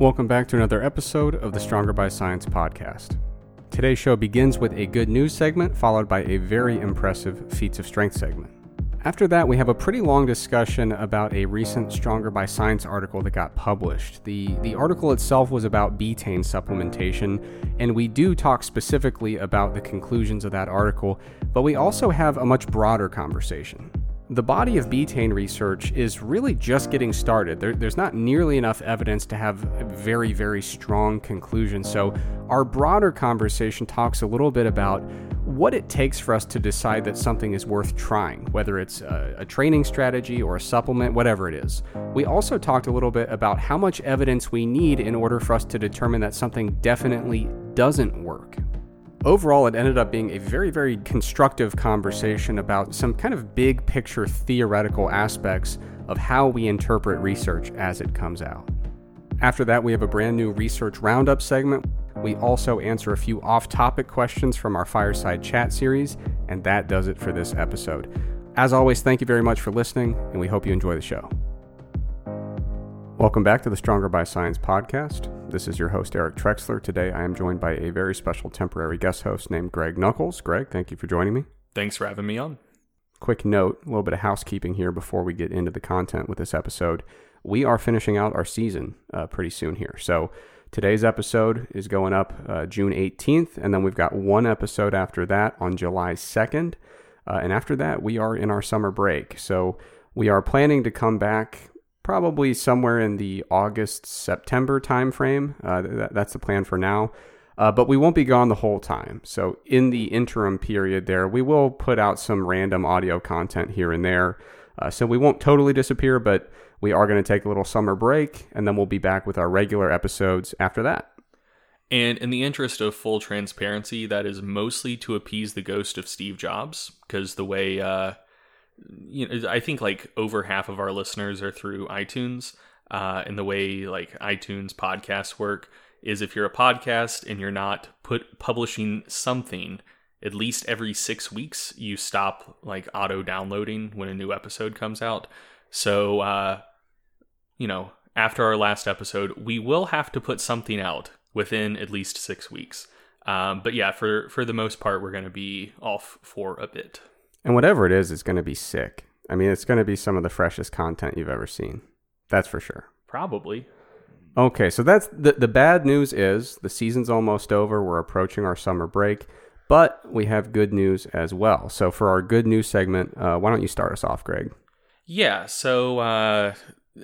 Welcome back to another episode of the Stronger by Science podcast. Today's show begins with a good news segment, followed by a very impressive feats of strength segment. After that, we have a pretty long discussion about a recent Stronger by Science article that got published. The, the article itself was about betaine supplementation, and we do talk specifically about the conclusions of that article, but we also have a much broader conversation. The body of betaine research is really just getting started. There, there's not nearly enough evidence to have very, very strong conclusions. So, our broader conversation talks a little bit about what it takes for us to decide that something is worth trying, whether it's a, a, training strategy or a supplement, whatever it is. We also talked a little bit about how much evidence we need in order for us to determine that something definitely doesn't work. Overall, it ended up being a very, very constructive conversation about some kind of big picture theoretical aspects of how we interpret research as it comes out. After that, we have a brand new research roundup segment. We also answer a few off topic questions from our fireside chat series, and that does it for this episode. As always, thank you very much for listening, and we hope you enjoy the show. Welcome back to the Stronger by Science podcast. This is your host, Eric Trexler. Today I am joined by a very special temporary guest host named Greg Nuckols. Greg, thank you for joining me. Thanks for having me on. Quick note, a little bit of housekeeping here before we get into the content with this episode. We are finishing out our season uh, pretty soon here. So today's episode is going up uh, June 18th, and then we've got one episode after that on July 2nd. Uh, and after that, we are in our summer break. So we are planning to come back probably somewhere in the August September timeframe. Uh, that, that's the plan for now. Uh, but we won't be gone the whole time. So in the interim period, there we will put out some random audio content here and there. Uh, so we won't totally disappear, but we are going to take a little summer break, and then we'll be back with our regular episodes after that. And in the interest of full transparency, that is mostly to appease the ghost of Steve Jobs, because the way uh, you know, I think like over half of our listeners are through iTunes. Uh, and the way like iTunes podcasts work is if you're a podcast and you're not put publishing something at least every six weeks, you stop like auto downloading when a new episode comes out. So, uh, you know, after our last episode, we will have to put something out within at least six weeks. Um, but yeah, for for the most part, we're going to be off for a bit. And whatever it is, it's going to be sick. I mean, it's going to be some of the freshest content you've ever seen. That's for sure. Probably. Okay, so that's the the bad news is the season's almost over. We're approaching our summer break, but we have good news as well. So for our good news segment, uh, why don't you start us off, Greg? Yeah. So uh,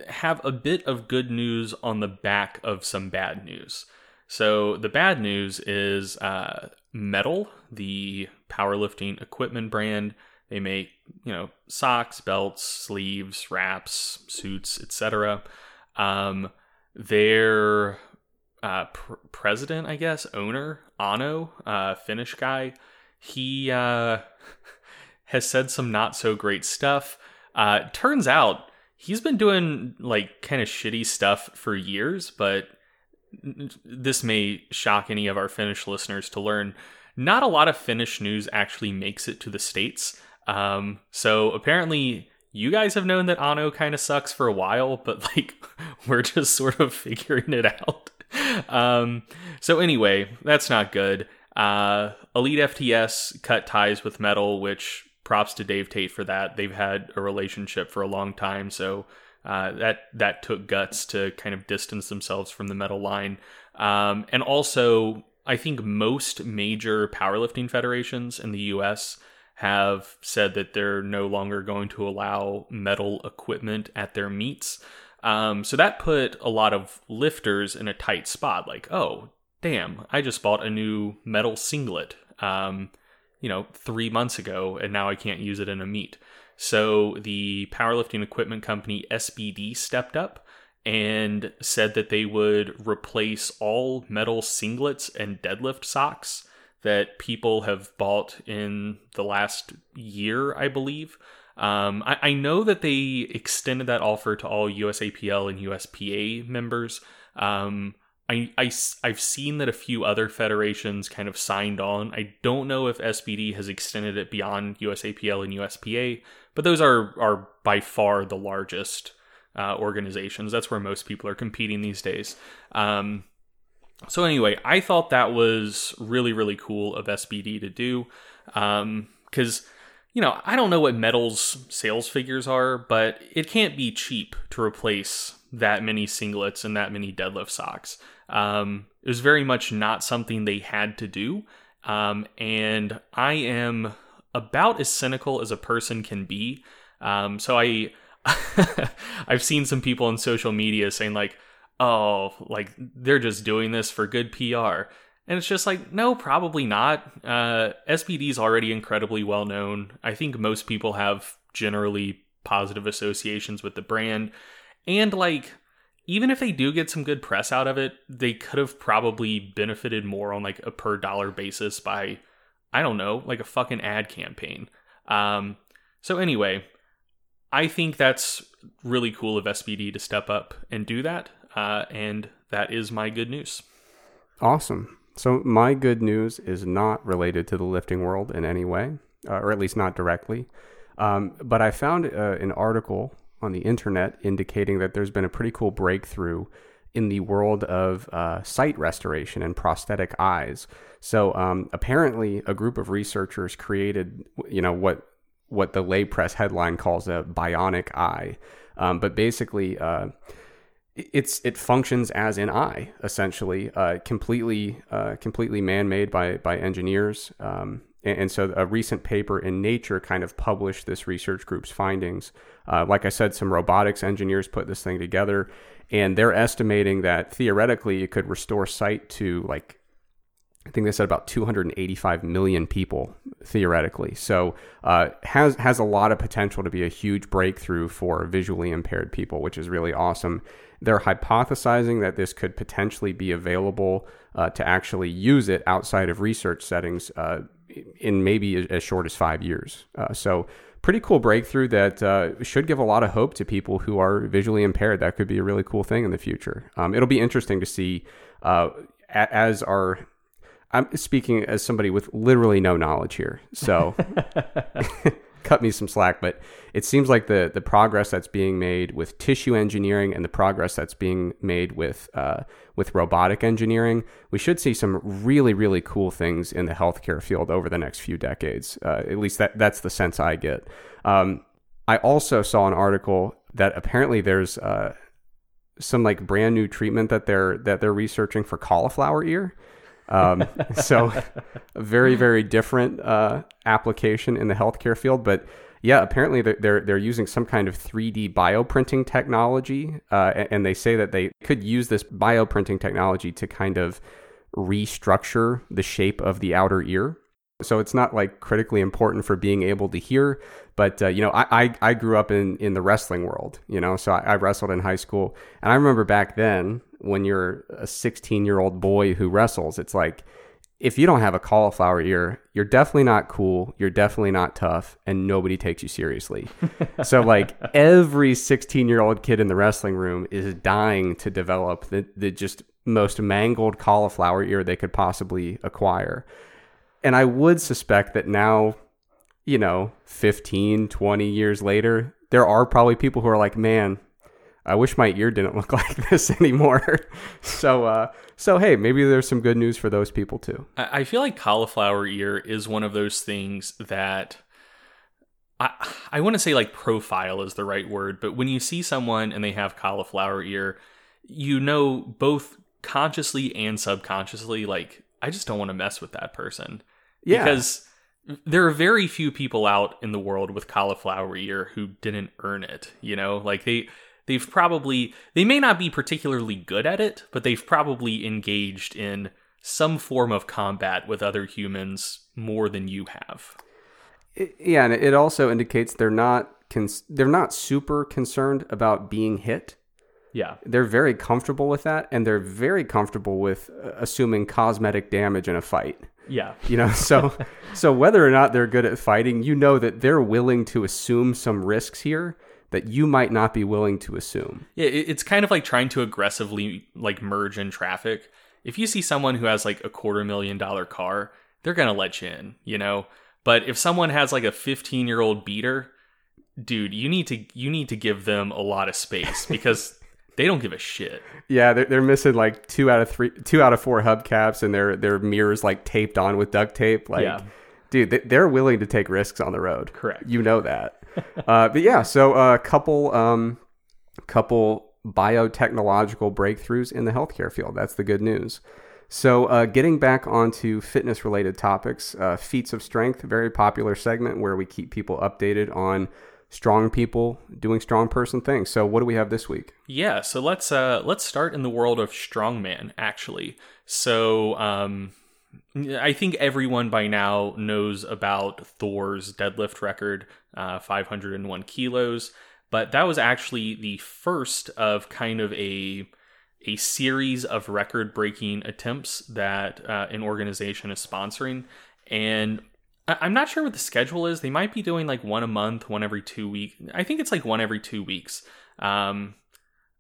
have a bit of good news on the back of some bad news. So the bad news is uh, Metal, the powerlifting equipment brand, they make, you know, socks, belts, sleeves, wraps, suits, etc. Um, their uh, pr- president, I guess, owner, Ano, uh, Finnish guy, he uh, has said some not so great stuff. Uh, turns out he's been doing like kind of shitty stuff for years, but this may shock any of our Finnish listeners to learn. Not a lot of Finnish news actually makes it to the States. Um, so apparently, you guys have known that Ano kind of sucks for a while, but like we're just sort of figuring it out. Um, so anyway, that's not good. Uh, Elite FTS cut ties with Metal, which props to Dave Tate for that. They've had a relationship for a long time, so uh, that that took guts to kind of distance themselves from the Metal line. Um, and also, I think most major powerlifting federations in the U.S have said that they're no longer going to allow metal equipment at their meets. Um, so that put a lot of lifters in a tight spot. Like, oh, damn, I just bought a new metal singlet, um, you know, three months ago, and now I can't use it in a meet. So the powerlifting equipment company SBD stepped up and said that they would replace all metal singlets and deadlift socks that people have bought in the last year, I believe. Um, I, I, know that they extended that offer to all USAPL and USPA members. Um, I, I, I've seen that a few other federations kind of signed on. I don't know if SBD has extended it beyond USAPL and USPA, but those are, are by far the largest uh, organizations. That's where most people are competing these days. Um, so anyway, I thought that was really really cool of SBD to do because. Um, you know, I don't know what Metal's sales figures are, but it can't be cheap to replace that many singlets and that many deadlift socks. Um, it was very much not something they had to do. Um, and I am about as cynical as a person can be. Um, so I, I've seen some people on social media saying like, "Oh, like they're just doing this for good PR," and it's just like, no, probably not. Uh, SBD is already incredibly well known. I think most people have generally positive associations with the brand, and like even if they do get some good press out of it, they could have probably benefited more on like a per dollar basis by, I don't know, like a fucking ad campaign. Um, so anyway, I think that's really cool of SBD to step up and do that. Uh, and that is my good news. Awesome. So my good news is not related to the lifting world in any way, uh, or at least not directly. Um, but I found uh, an article on the internet indicating that there's been a pretty cool breakthrough in the world of uh, sight restoration and prosthetic eyes. So um, apparently, a group of researchers created, you know, what what the lay press headline calls a bionic eye, um, but basically. Uh, it's it functions as an eye essentially, uh, completely uh, completely man made by by engineers. Um, and, and, so a recent paper in Nature kind of published this research group's findings. Uh, like I said, some robotics engineers put this thing together, and they're estimating that theoretically it could restore sight to like I think they said about 285 million people theoretically. So uh, has has a lot of potential to be a huge breakthrough for visually impaired people, which is really awesome. They're hypothesizing that this could potentially be available uh, to actually use it outside of research settings uh, in maybe as short as five years. Uh, so pretty cool breakthrough that uh, should give a lot of hope to people who are visually impaired. That could be a really cool thing in the future. Um, it'll be interesting to see uh, as our I'm speaking as somebody with literally no knowledge here. So cut me some slack, but it seems like the the progress that's being made with tissue engineering and the progress that's being made with uh, with robotic engineering, we should see some really really cool things in the healthcare field over the next few decades. Uh, at least that that's the sense I get. Um, I also saw an article that apparently there's uh, some like brand new treatment that they're that they're researching for cauliflower ear. Um, so, a very, very different uh, application in the healthcare field. But yeah, apparently they're they're using some kind of 3D bioprinting technology, uh, and they say that they could use this bioprinting technology to kind of restructure the shape of the outer ear. So it's not like critically important for being able to hear, but uh, you know, I, I, I grew up in in the wrestling world, you know, so I, I wrestled in high school, and I remember back then when you're a 16 year old boy who wrestles, it's like if you don't have a cauliflower ear, you're definitely not cool, you're definitely not tough, and nobody takes you seriously. so like every 16 year old kid in the wrestling room is dying to develop the, the just most mangled cauliflower ear they could possibly acquire. And I would suspect that now, you know, 15, 20 years later, there are probably people who are like, man, I wish my ear didn't look like this anymore. so, uh, so hey, maybe there's some good news for those people too. I feel like cauliflower ear is one of those things that I I want to say like profile is the right word, but when you see someone and they have cauliflower ear, you know both consciously and subconsciously like I just don't want to mess with that person. Yeah. Because there are very few people out in the world with cauliflower ear who didn't earn it, you know? Like they they've probably they may not be particularly good at it, but they've probably engaged in some form of combat with other humans more than you have. yeah, and it also indicates they're not cons- they're not super concerned about being hit. Yeah. They're very comfortable with that and they're very comfortable with uh, assuming cosmetic damage in a fight. Yeah. You know, so so whether or not they're good at fighting, you know that they're willing to assume some risks here that you might not be willing to assume. Yeah, it's kind of like trying to aggressively like merge in traffic. If you see someone who has like a quarter million dollar car, they're going to let you in, you know? But if someone has like a 15 year old beater, dude, you need to you need to give them a lot of space because they don't give a shit. Yeah, they're, they're missing like two out of three, two out of four hubcaps, and their their mirrors like taped on with duct tape. Like, Yeah. dude, they, they're willing to take risks on the road. Correct. You know that. uh, but yeah, so a couple um, couple biotechnological breakthroughs in the healthcare field. That's the good news. So, uh, getting back onto fitness related topics, uh, feats of strength, very popular segment where we keep people updated on strong people doing strong person things. So, what do we have this week? Yeah, so let's uh let's start in the world of strongman actually. So um I think everyone by now knows about Thor's deadlift record, uh 501 kilos, but that was actually the first of kind of a a series of record breaking attempts that uh, an organization is sponsoring and I'm not sure what the schedule is. They might be doing like one a month, one every two weeks. I think it's like one every two weeks. Um,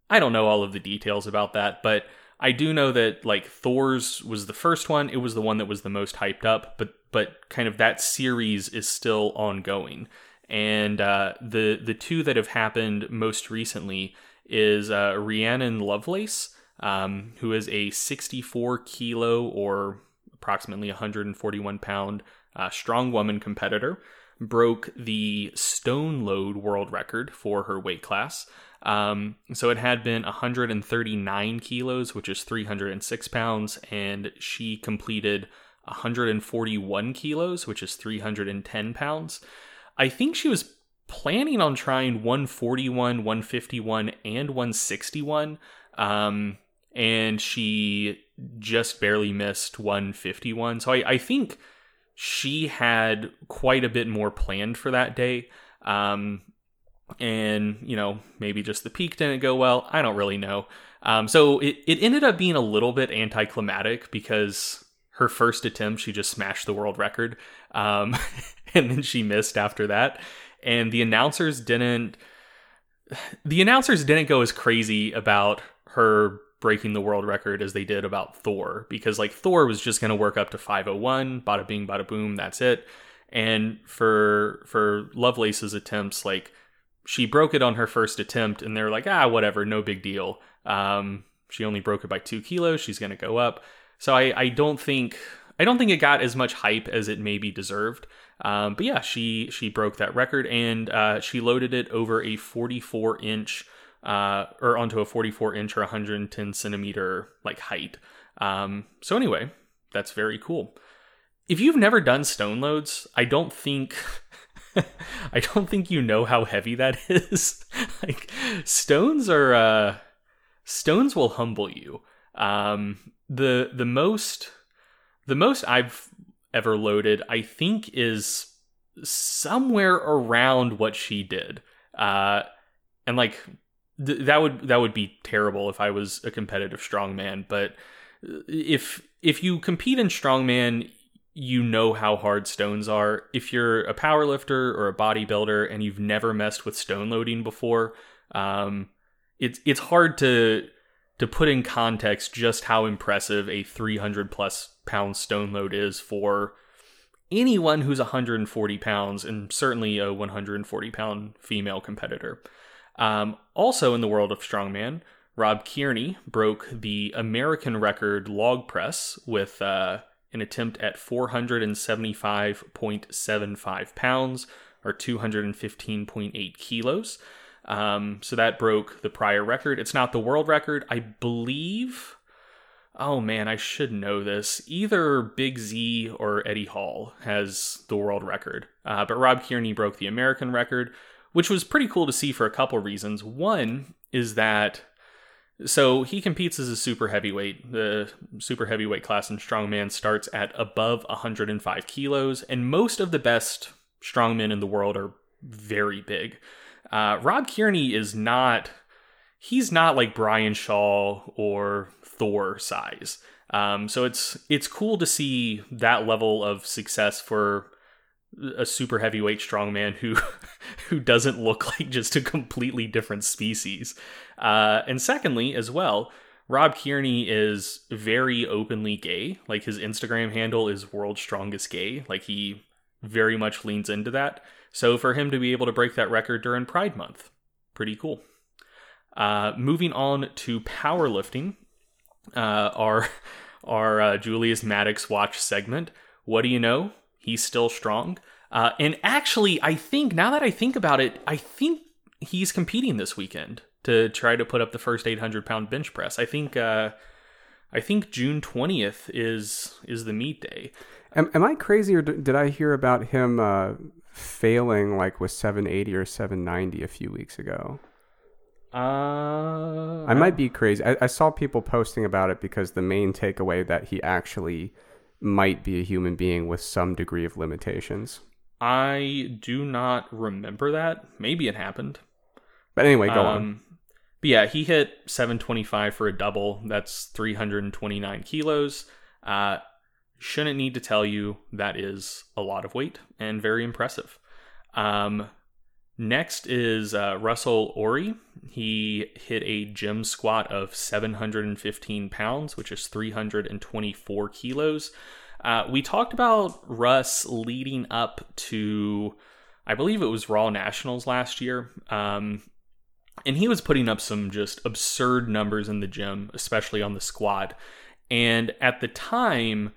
I don't know all of the details about that, but I do know that like Thor's was the first one. It was the one that was the most hyped up, but but kind of that series is still ongoing. And uh, the the two that have happened most recently is uh, Rhiannon Lovelace, um, who is a 64 kilo or approximately 141 pound uh, strong woman competitor, broke the stone load world record for her weight class. Um, so it had been 139 kilos, which is 306 pounds, and she completed 141 kilos, which is 310 pounds. I think she was planning on trying 141, 151, and 161. Um, and she just barely missed 151. So I, I think she had quite a bit more planned for that day. Um, and, you know, maybe just the peak didn't go well. I don't really know. Um, so it, it ended up being a little bit anticlimactic because her first attempt, she just smashed the world record. Um, and then she missed after that. And the announcers didn't. The announcers didn't go as crazy about her breaking the world record as they did about Thor because like Thor was just going to work up to 501 bada bing bada boom that's it. And for for Lovelace's attempts like she broke it on her first attempt and they're like ah whatever no big deal. Um she only broke it by 2 kilos she's going to go up. So I I don't think I don't think it got as much hype as it maybe deserved. Um but yeah she she broke that record and uh she loaded it over a 44 inch uh, or onto a 44 inch or 110 centimeter like height. Um, so anyway, that's very cool. If you've never done stone loads, I don't think I don't think you know how heavy that is. like stones are uh, stones will humble you. Um, the the most the most I've ever loaded, I think, is somewhere around what she did. Uh, and like th- that would that would be terrible if I was a competitive strongman. But if if you compete in strongman, you know how hard stones are. If you're a power lifter or a bodybuilder and you've never messed with stone loading before, um, it's it's hard to to put in context just how impressive a 300 plus pound stone load is for anyone who's 140 pounds and certainly a 140 pound female competitor. Um, also, in the world of strongman, Rob Kearney broke the American record log press with uh, an attempt at 475.75 pounds or 215.8 kilos. Um, so that broke the prior record. It's not the world record. I believe. Oh man, I should know this. Either Big Z or Eddie Hall has the world record. Uh, but Rob Kearney broke the American record, which was pretty cool to see for a couple reasons. One is that so he competes as a super heavyweight. The super heavyweight class in strongman starts at above 105 kilos, and most of the best strongmen in the world are very big. Uh, Rob Kearney is not. He's not like Brian Shaw or Thor size. Um, so it's it's cool to see that level of success for a super heavyweight strongman who who doesn't look like just a completely different species. Uh, and secondly, as well, Rob Kearney is very openly gay. Like his Instagram handle is World's Strongest Gay. Like he very much leans into that. So for him to be able to break that record during Pride Month, pretty cool. Uh, moving on to powerlifting, uh, our our uh, Julius Maddox watch segment. What do you know? He's still strong. Uh, and actually, I think now that I think about it, I think he's competing this weekend to try to put up the first 800 pound bench press. I think uh, I think June 20th is is the meet day. Am, am I crazy or did I hear about him uh, failing like with 780 or 790 a few weeks ago? Uh, I might be crazy. I, I saw people posting about it because the main takeaway that he actually might be a human being with some degree of limitations. I do not remember that. Maybe it happened. But anyway, go Um, on. But yeah, he hit 725 for a double. That's 329 kilos. Uh, shouldn't need to tell you that is a lot of weight and very impressive. Um, next is uh, Russel Orhii. He hit a gym squat of 715 pounds, which is 324 kilos. Uh, we talked about Russ leading up to, I believe it was Raw Nationals last year. Um, and he was putting up some just absurd numbers in the gym, especially on the squat. And at the time,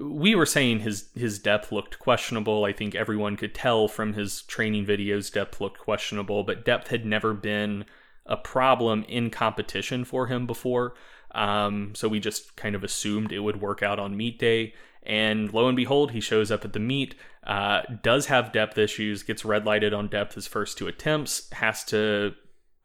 we were saying his his depth looked questionable. I think everyone could tell from his training videos depth looked questionable, but depth had never been a problem in competition for him before. Um, so we just kind of assumed it would work out on meet day. And lo and behold, he shows up at the meet, uh, does have depth issues, gets red lighted on depth his first two attempts, has to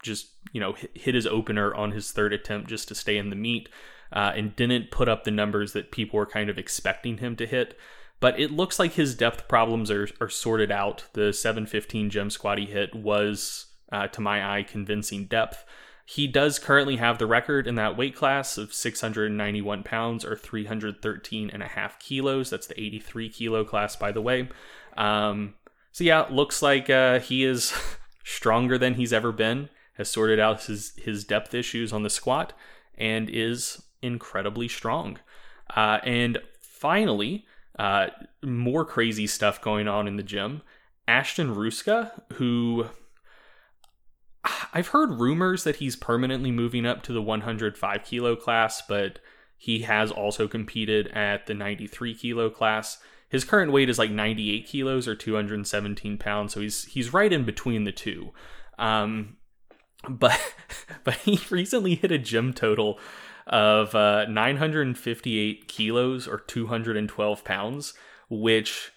just you know hit, hit his opener on his third attempt just to stay in the meet, uh, and didn't put up the numbers that people were kind of expecting him to hit. But it looks like his depth problems are are sorted out. The 715 gem squat he hit was, uh, to my eye, convincing depth. He does currently have the record in that weight class of 691 pounds or 313 and a half kilos. That's the 83 kilo class, by the way. Um, so yeah, looks like uh, he is stronger than he's ever been. Has sorted out his his depth issues on the squat and is incredibly strong. Uh, and finally, uh, more crazy stuff going on in the gym. Ashton Rouska, who I've heard rumors that he's permanently moving up to the 105 kilo class, but he has also competed at the 93 kilo class. His current weight is like 98 kilos or 217 pounds, so he's he's right in between the two. Um, but but he recently hit a gym total of uh, 958 kilos or 212 pounds, which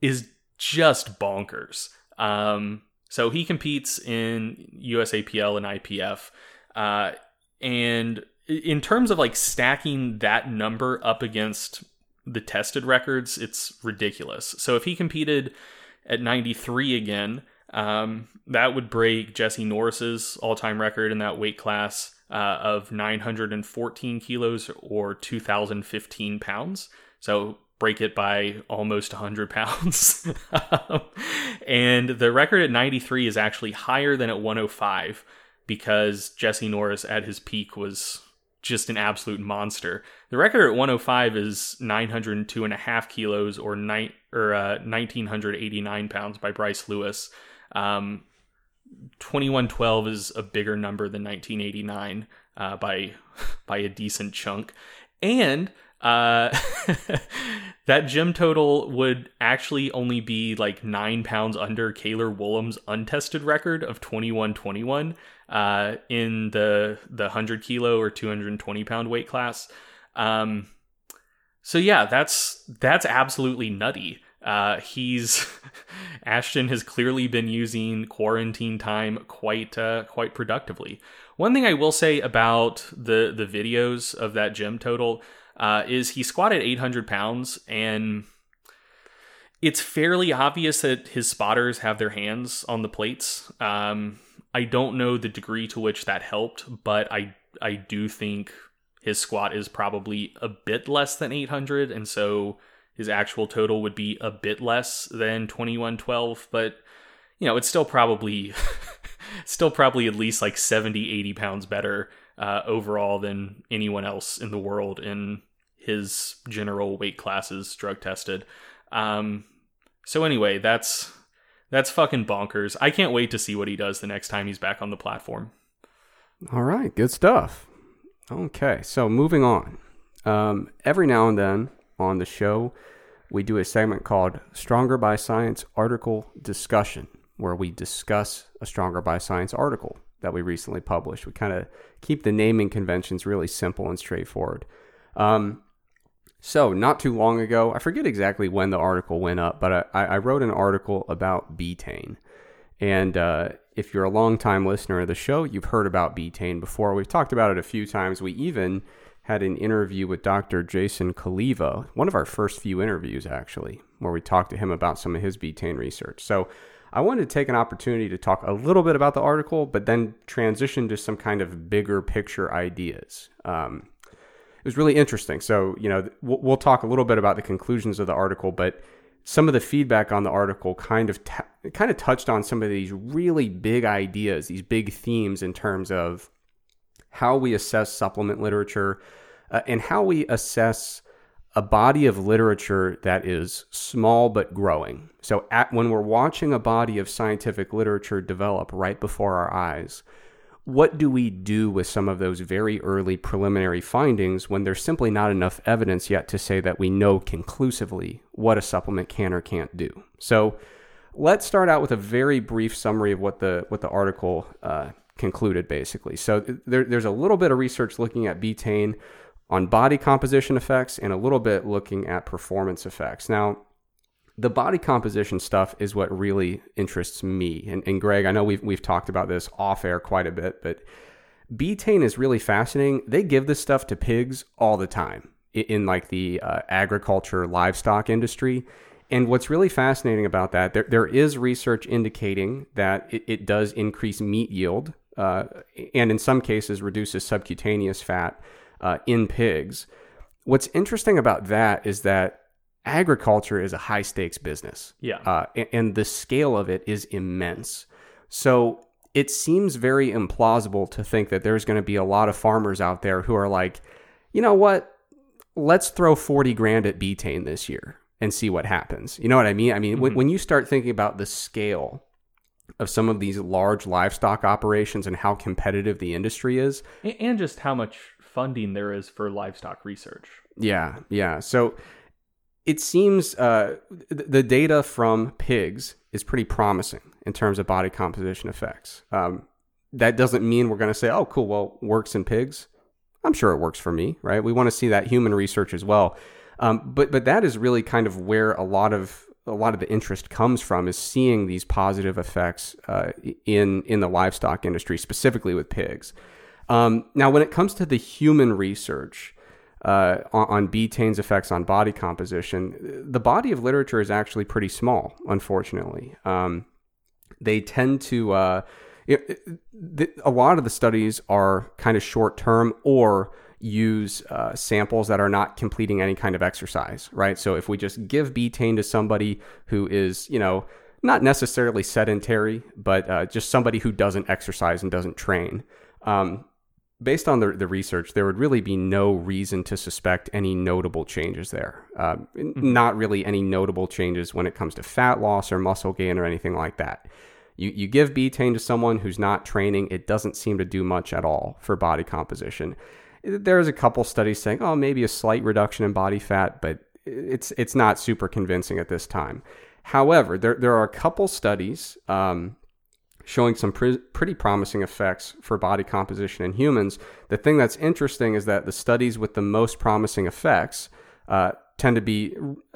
is just bonkers. Um, so he competes in USAPL and IPF, uh, and in terms of like stacking that number up against the tested records, it's ridiculous. So if he competed at 93 again, um, that would break Jesse Norris's all-time record in that weight class uh, of 914 kilos or 2,015 pounds. So break it by almost 100 pounds. and the record at 93 is actually higher than at 105 because Jesse Norris at his peak was just an absolute monster. The record at 105 is 902 and a half kilos or, ni- or uh, 1989 pounds by Bryce Lewis. Um, 2112 is a bigger number than 1989 uh, by by a decent chunk, and uh, that gym total would actually only be like nine pounds under Cailer Woolam's untested record of 2121 uh, in the the 100 kilo or 220 pound weight class. Um, so yeah, that's that's absolutely nutty. Uh, he's Ashton has clearly been using quarantine time quite uh, quite productively. One thing I will say about the the videos of that gym total uh, is he squatted 800 pounds and it's fairly obvious that his spotters have their hands on the plates. Um, I don't know the degree to which that helped, but I I do think his squat is probably a bit less than 800, and so his actual total would be a bit less than 2112. But you know, it's still probably still probably at least like 70, 80 pounds better uh, overall than anyone else in the world in his general weight classes drug tested. Um, so anyway, that's That's fucking bonkers. I can't wait to see what he does the next time he's back on the platform. All right, good stuff. Okay, so moving on. Um, every now and then on the show, we do a segment called Stronger by Science Article Discussion, where we discuss a Stronger by Science article that we recently published. We kind of keep the naming conventions really simple and straightforward. Um, so, not too long ago, I forget exactly when the article went up, but I, I wrote an article about betaine. And uh, if you're a long-time listener of the show, you've heard about betaine before. We've talked about it a few times. We even had an interview with Dr. Jason Cholewa, one of our first few interviews, actually, where we talked to him about some of his betaine research. So, I wanted to take an opportunity to talk a little bit about the article, but then transition to some kind of bigger picture ideas. Um, it was really interesting. So, you know, we'll, talk a little bit about the conclusions of the article, but some of the feedback on the article kind of t- kind of touched on some of these really big ideas, these big themes in terms of how we assess supplement literature uh, and how we assess a body of literature that is small but growing. So, at, when we're watching a body of scientific literature develop right before our eyes, what do we do with some of those very early preliminary findings when there's simply not enough evidence yet to say that we know conclusively what a supplement can or can't do? So let's start out with a very brief summary of what the what the article uh, concluded. Basically, so there, there's a little bit of research looking at betaine on body composition effects and a little bit looking at performance effects. Now, the body composition stuff is what really interests me. And, and Greg, I know we've, we've talked about this off air quite a bit, but betaine is really fascinating. They give this stuff to pigs all the time in, in like the uh, agriculture livestock industry. And what's really fascinating about that, there, there is research indicating that it, it does increase meat yield uh, and in some cases reduces subcutaneous fat uh, in pigs. What's interesting about that is that agriculture is a high stakes business. Yeah. Uh, and, and the scale of it is immense. So it seems very implausible to think that there's going to be a lot of farmers out there who are like, you know what? Let's throw 40 grand at betaine this year and see what happens. You know what I mean? I mean, mm-hmm. when, when you start thinking about the scale of some of these large livestock operations and how competitive the industry is, and just how much funding there is for livestock research. Yeah, yeah. So it seems uh, the data from pigs is pretty promising in terms of body composition effects. Um, that doesn't mean we're going to say, oh, cool, well, works in pigs. I'm sure it works for me, right? We want to see that human research as well. Um, but but that is really kind of where a lot of a lot of the interest comes from is seeing these positive effects uh, in in the livestock industry, specifically with pigs. Um, now, when it comes to the human research, uh, on, on betaine's effects on body composition, the body of literature is actually pretty small, unfortunately. Um, they tend to, uh, it, it, a lot of the studies are kind of short term or use uh, samples that are not completing any kind of exercise, right? So if we just give betaine to somebody who is, you know, not necessarily sedentary, but uh, just somebody who doesn't exercise and doesn't train, um, based on the, the research, there would really be no reason to suspect any notable changes there. Uh, mm-hmm. Not really any notable changes when it comes to fat loss or muscle gain or anything like that. You, you give betaine to someone who's not training, it doesn't seem to do much at all for body composition. There's a couple studies saying, oh, maybe a slight reduction in body fat, but it's it's not super convincing at this time. However, there, there are a couple studies um, showing some pre- pretty promising effects for body composition in humans. The thing that's interesting is that the studies with the most promising effects uh, tend to be,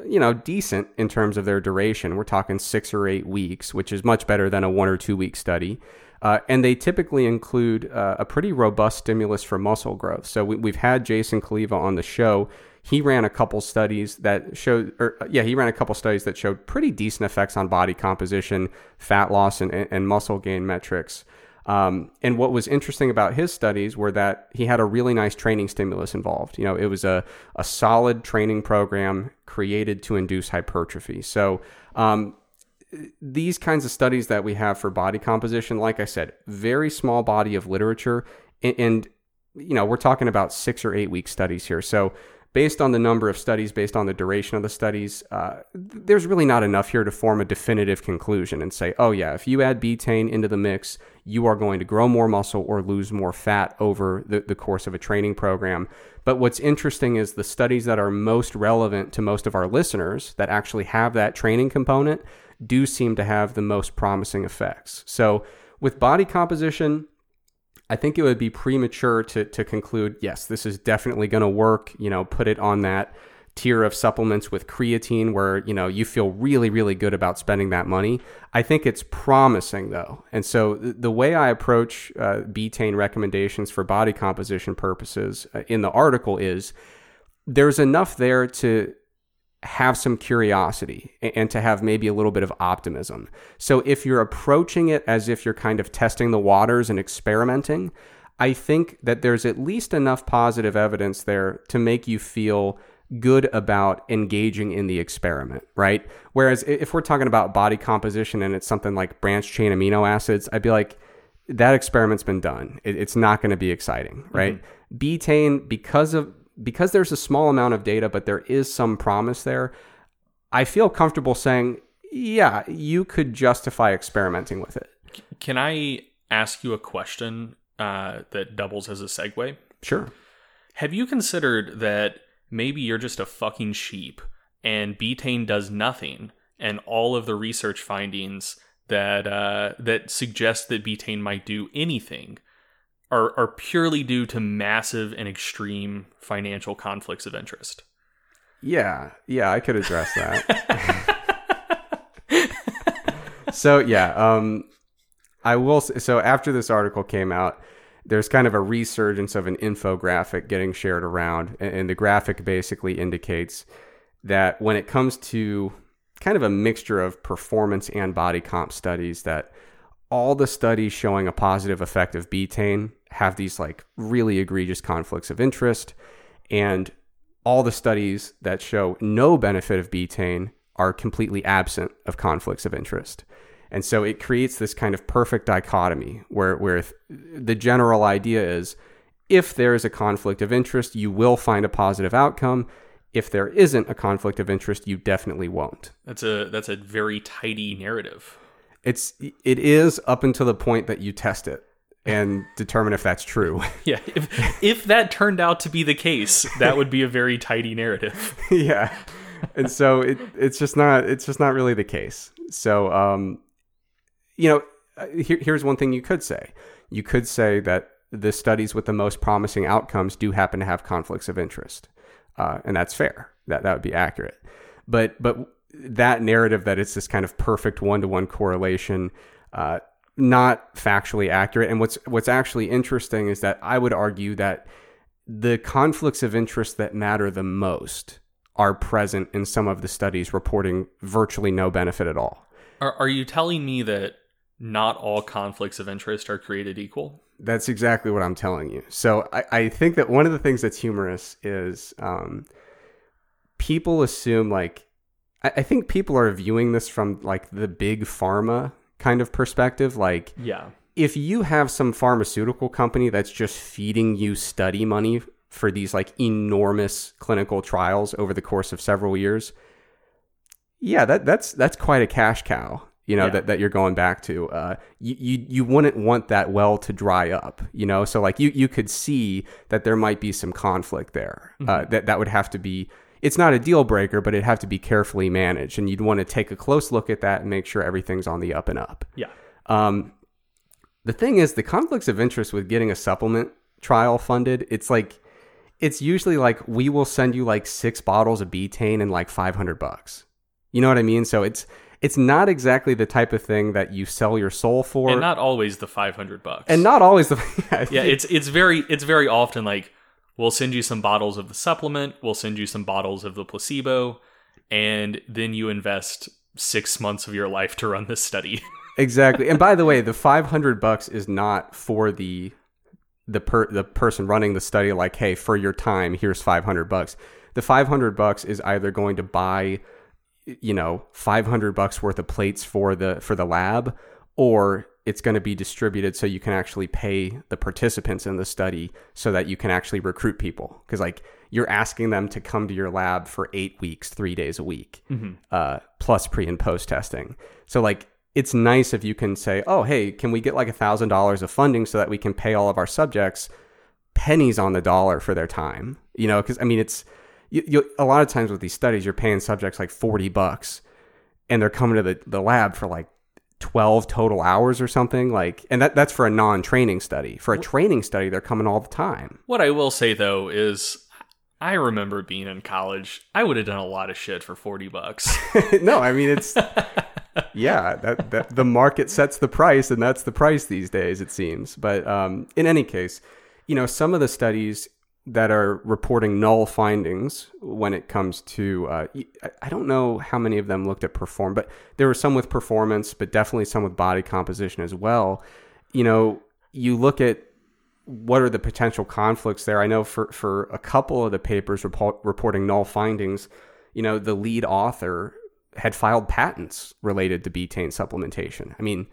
you know, decent in terms of their duration. We're talking six or eight weeks, which is much better than a one or two week study. Uh, and they typically include uh, a pretty robust stimulus for muscle growth. So we, have had Jason Cholewa on the show he ran a couple studies that showed, or yeah, he ran a couple studies that showed pretty decent effects on body composition, fat loss, and, and muscle gain metrics. Um, and what was interesting about his studies were that he had a really nice training stimulus involved. You know, it was a, a solid training program created to induce hypertrophy. So, um, these kinds of studies that we have for body composition, like I said, very small body of literature. And, and, you know, we're talking about six or eight week studies here. So, based on the number of studies, based on the duration of the studies, uh, there's really not enough here to form a definitive conclusion and say, oh, yeah, if you add betaine into the mix, you are going to grow more muscle or lose more fat over the, the course of a training program. But what's interesting is the studies that are most relevant to most of our listeners that actually have that training component do seem to have the most promising effects. So, with body composition, I think it would be premature to to conclude, yes, this is definitely going to work. You know, put it on that tier of supplements with creatine where you know you feel really really good about spending that money i think it's promising though and so the way i approach uh, betaine recommendations for body composition purposes uh, in the article is there's enough there to have some curiosity and to have maybe a little bit of optimism. So if you're approaching it as if you're kind of testing the waters and experimenting, I think that there's at least enough positive evidence there to make you feel good about engaging in the experiment, right? Whereas if we're talking about body composition and it's something like branch chain amino acids, I'd be like, that experiment's been done. it's not going to be exciting, right? Mm-hmm. Betaine, because of because there's a small amount of data, but there is some promise there, I feel comfortable saying, yeah, you could justify experimenting with it. Can I ask you a question uh, that doubles as a segue? Sure. Have you considered that maybe you're just a fucking sheep and betaine does nothing, and all of the research findings that uh, that suggest that betaine might do anything are, are purely due to massive and extreme financial conflicts of interest. Yeah, yeah, I could address that. so yeah, um, I will. So after this article came out, there's kind of a resurgence of an infographic getting shared around, and the graphic basically indicates that when it comes to kind of a mixture of performance and body comp studies, that all the studies showing a positive effect of betaine have these like really egregious conflicts of interest and all the studies that show no benefit of betaine are completely absent of conflicts of interest. And so it creates this kind of perfect dichotomy where, where the general idea is if there is a conflict of interest, you will find a positive outcome. If there isn't a conflict of interest, you definitely won't. That's a that's a very tidy narrative. It's it is up until the point that you test it and determine if that's true. Yeah, if if that turned out to be the case, that would be a very tidy narrative. yeah. And so it it's just not it's just not really the case. So um you know, uh, here, here's one thing you could say. You could say that the studies with the most promising outcomes do happen to have conflicts of interest. Uh, and that's fair. That that would be accurate. But but that narrative that it's this kind of perfect one to one correlation, uh, not factually accurate. And what's what's actually interesting is that I would argue that the conflicts of interest that matter the most are present in some of the studies reporting virtually no benefit at all. Are, are you telling me that not all conflicts of interest are created equal? That's exactly what I'm telling you. So I, I think that one of the things that's humorous is um, people assume like I, think people are viewing this from like the big pharma kind of perspective. Like, yeah, if you have some pharmaceutical company that's just feeding you study money for these like enormous clinical trials over the course of several years, yeah, that that's that's quite a cash cow. You know yeah. that, that you're going back to. Uh, you, you you wouldn't want that well to dry up. You know, so like you you could see that there might be some conflict there. Uh, mm-hmm. Uh, that that would have to be it's not a deal breaker, but it'd have to be carefully managed. And you'd want to take a close look at that and make sure everything's on the up and up. Yeah. Um, the thing is, the conflicts of interest with getting a supplement trial funded, it's like, it's usually like, we will send you like six bottles of betaine and like 500 bucks. You know what I mean? So it's, it's not exactly the type of thing that you sell your soul for. And not always the 500 bucks. And not always the, yeah, yeah it's, it's very, it's very often like, We'll send you some bottles of the supplement, we'll send you some bottles of the placebo, and then you invest six months of your life to run this study. exactly. And by the way, the 500 bucks is not for the the per the person running the study like hey for your time here's 500 bucks the 500 bucks is either going to buy you know 500 bucks worth of plates for the for the lab or it's going to be distributed so you can actually pay the participants in the study so that you can actually recruit people. Because like you're asking them to come to your lab for eight weeks three days a week uh, plus pre and post testing. So like it's nice if you can say oh hey can we get like a thousand dollars of funding so that we can pay all of our subjects pennies on the dollar for their time? You know because i mean it's you, you, a lot of times with these studies you're paying subjects like 40 bucks and they're coming to the, the lab for like 12 total hours or something like and that that's for a non-training study for a training study they're coming all the time What I will say though is I remember being in college. I would have done a lot of shit for 40 bucks. no i mean it's yeah that, that the market sets the price and that's the price these days it seems but um, in any case you know some of the studies that are reporting null findings when it comes to uh, i don't know how many of them looked at perform but there were some with performance but definitely some with body composition as well you know you look at what are the potential conflicts there? I know for, for a couple of the papers report, reporting null findings, you know, the lead author had filed patents related to betaine supplementation. I mean,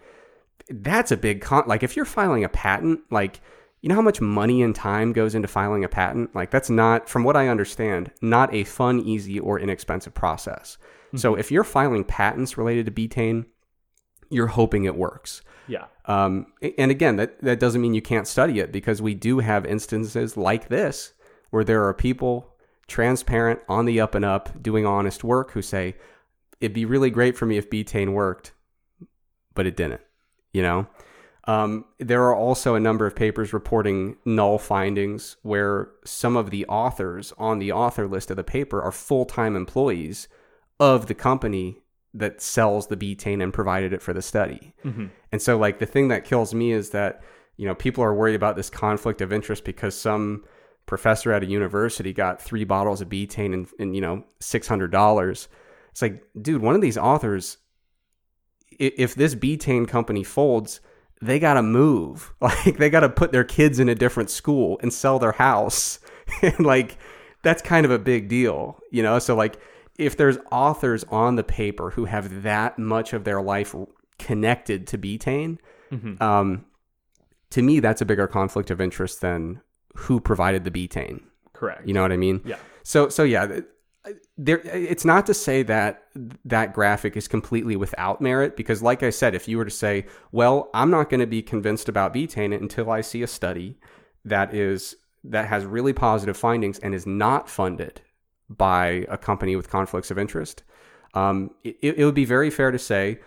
that's a big con. Like, if you're filing a patent, like, you know how much money and time goes into filing a patent? Like, that's not, from what I understand, not a fun, easy, or inexpensive process. So, if you're filing patents related to betaine, you're hoping it works. yeah. Um, and again, that, that doesn't mean you can't study it because we do have instances like this where there are people transparent, on the up and up, doing honest work who say, it'd be really great for me if betaine worked, but it didn't, you know? Um, there are also a number of papers reporting null findings where some of the authors on the author list of the paper are full time employees of the company that sells the betaine and provided it for the study. And so, like, the thing that kills me is that, you know, people are worried about this conflict of interest because some professor at a university got three bottles of betaine and, and you know, $600. It's like, dude, one of these authors, if this betaine company folds, they got to move. Like, they got to put their kids in a different school and sell their house. and, like, that's kind of a big deal, you know? So, like, if there's authors on the paper who have that much of their life connected to betaine, um, to me, that's a bigger conflict of interest than who provided the betaine. Correct. You know what I mean? Yeah. So, so yeah, there. It's not to say that that graphic is completely without merit, because, like I said, if you were to say, "Well, I'm not going to be convinced about betaine until I see a study that is that has really positive findings and is not funded by a company with conflicts of interest," um, it, it would be very fair to say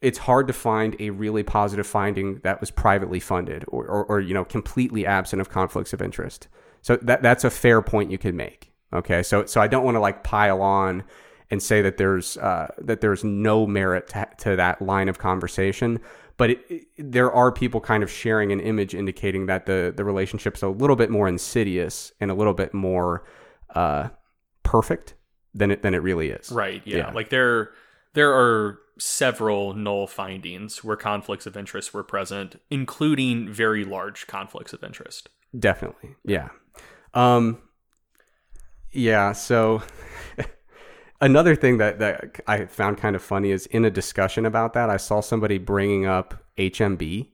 it's hard to find a really positive finding that was privately funded or, or, or you know completely absent of conflicts of interest. So that that's a fair point you could make. Okay, so so I don't want to like pile on and say that there's uh, that there's no merit to, to that line of conversation, but it, it- there are people kind of sharing an image indicating that the the relationship's a little bit more insidious and a little bit more uh, perfect than it than it really is. Right. Yeah. Yeah. Like there there are several null findings where conflicts of interest were present, including very large conflicts of interest. Definitely. Yeah. Um yeah, so another thing that that I found kind of funny is in a discussion about that, I saw somebody bringing up HMB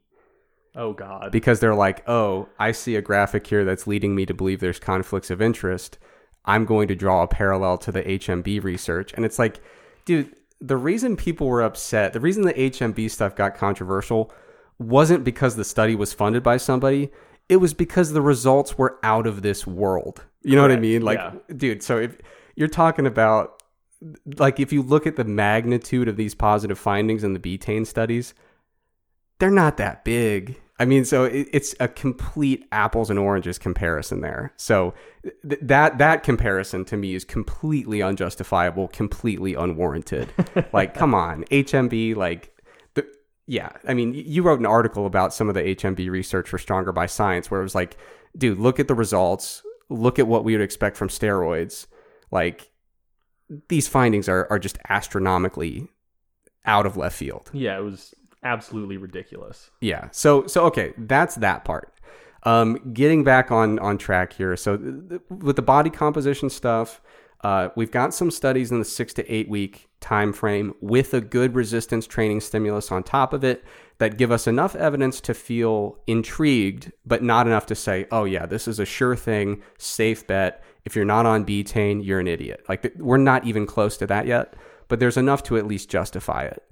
Oh God. because they're like, "Oh, I see a graphic here that's leading me to believe there's conflicts of interest. I'm going to draw a parallel to the HMB research." And it's like, dude, the reason people were upset, the reason the HMB stuff got controversial wasn't because the study was funded by somebody. It was because the results were out of this world. You know what I mean? Like, yeah. dude, so if you're talking about like if you look at the magnitude of these positive findings in the betaine studies, they're not that big. I mean, so it, it's a complete apples and oranges comparison there. So th- that that comparison to me is completely unjustifiable, completely unwarranted. like, come on, HMB, like, the, yeah. I mean, you wrote an article about some of the HMB research for Stronger by Science, where it was like, dude, look at the results, look at what we would expect from steroids, like. These findings are, are just astronomically out of left field. yeah, it was absolutely ridiculous. Yeah. So so okay, that's that part. Um, getting back on on track here. So th- th- with the body composition stuff, Uh, we've got some studies in the six to eight week time frame with a good resistance training stimulus on top of it that give us enough evidence to feel intrigued, but not enough to say, oh, yeah, this is a sure thing, safe bet. If you're not on betaine, you're an idiot. Like, we're not even close to that yet, but there's enough to at least justify it.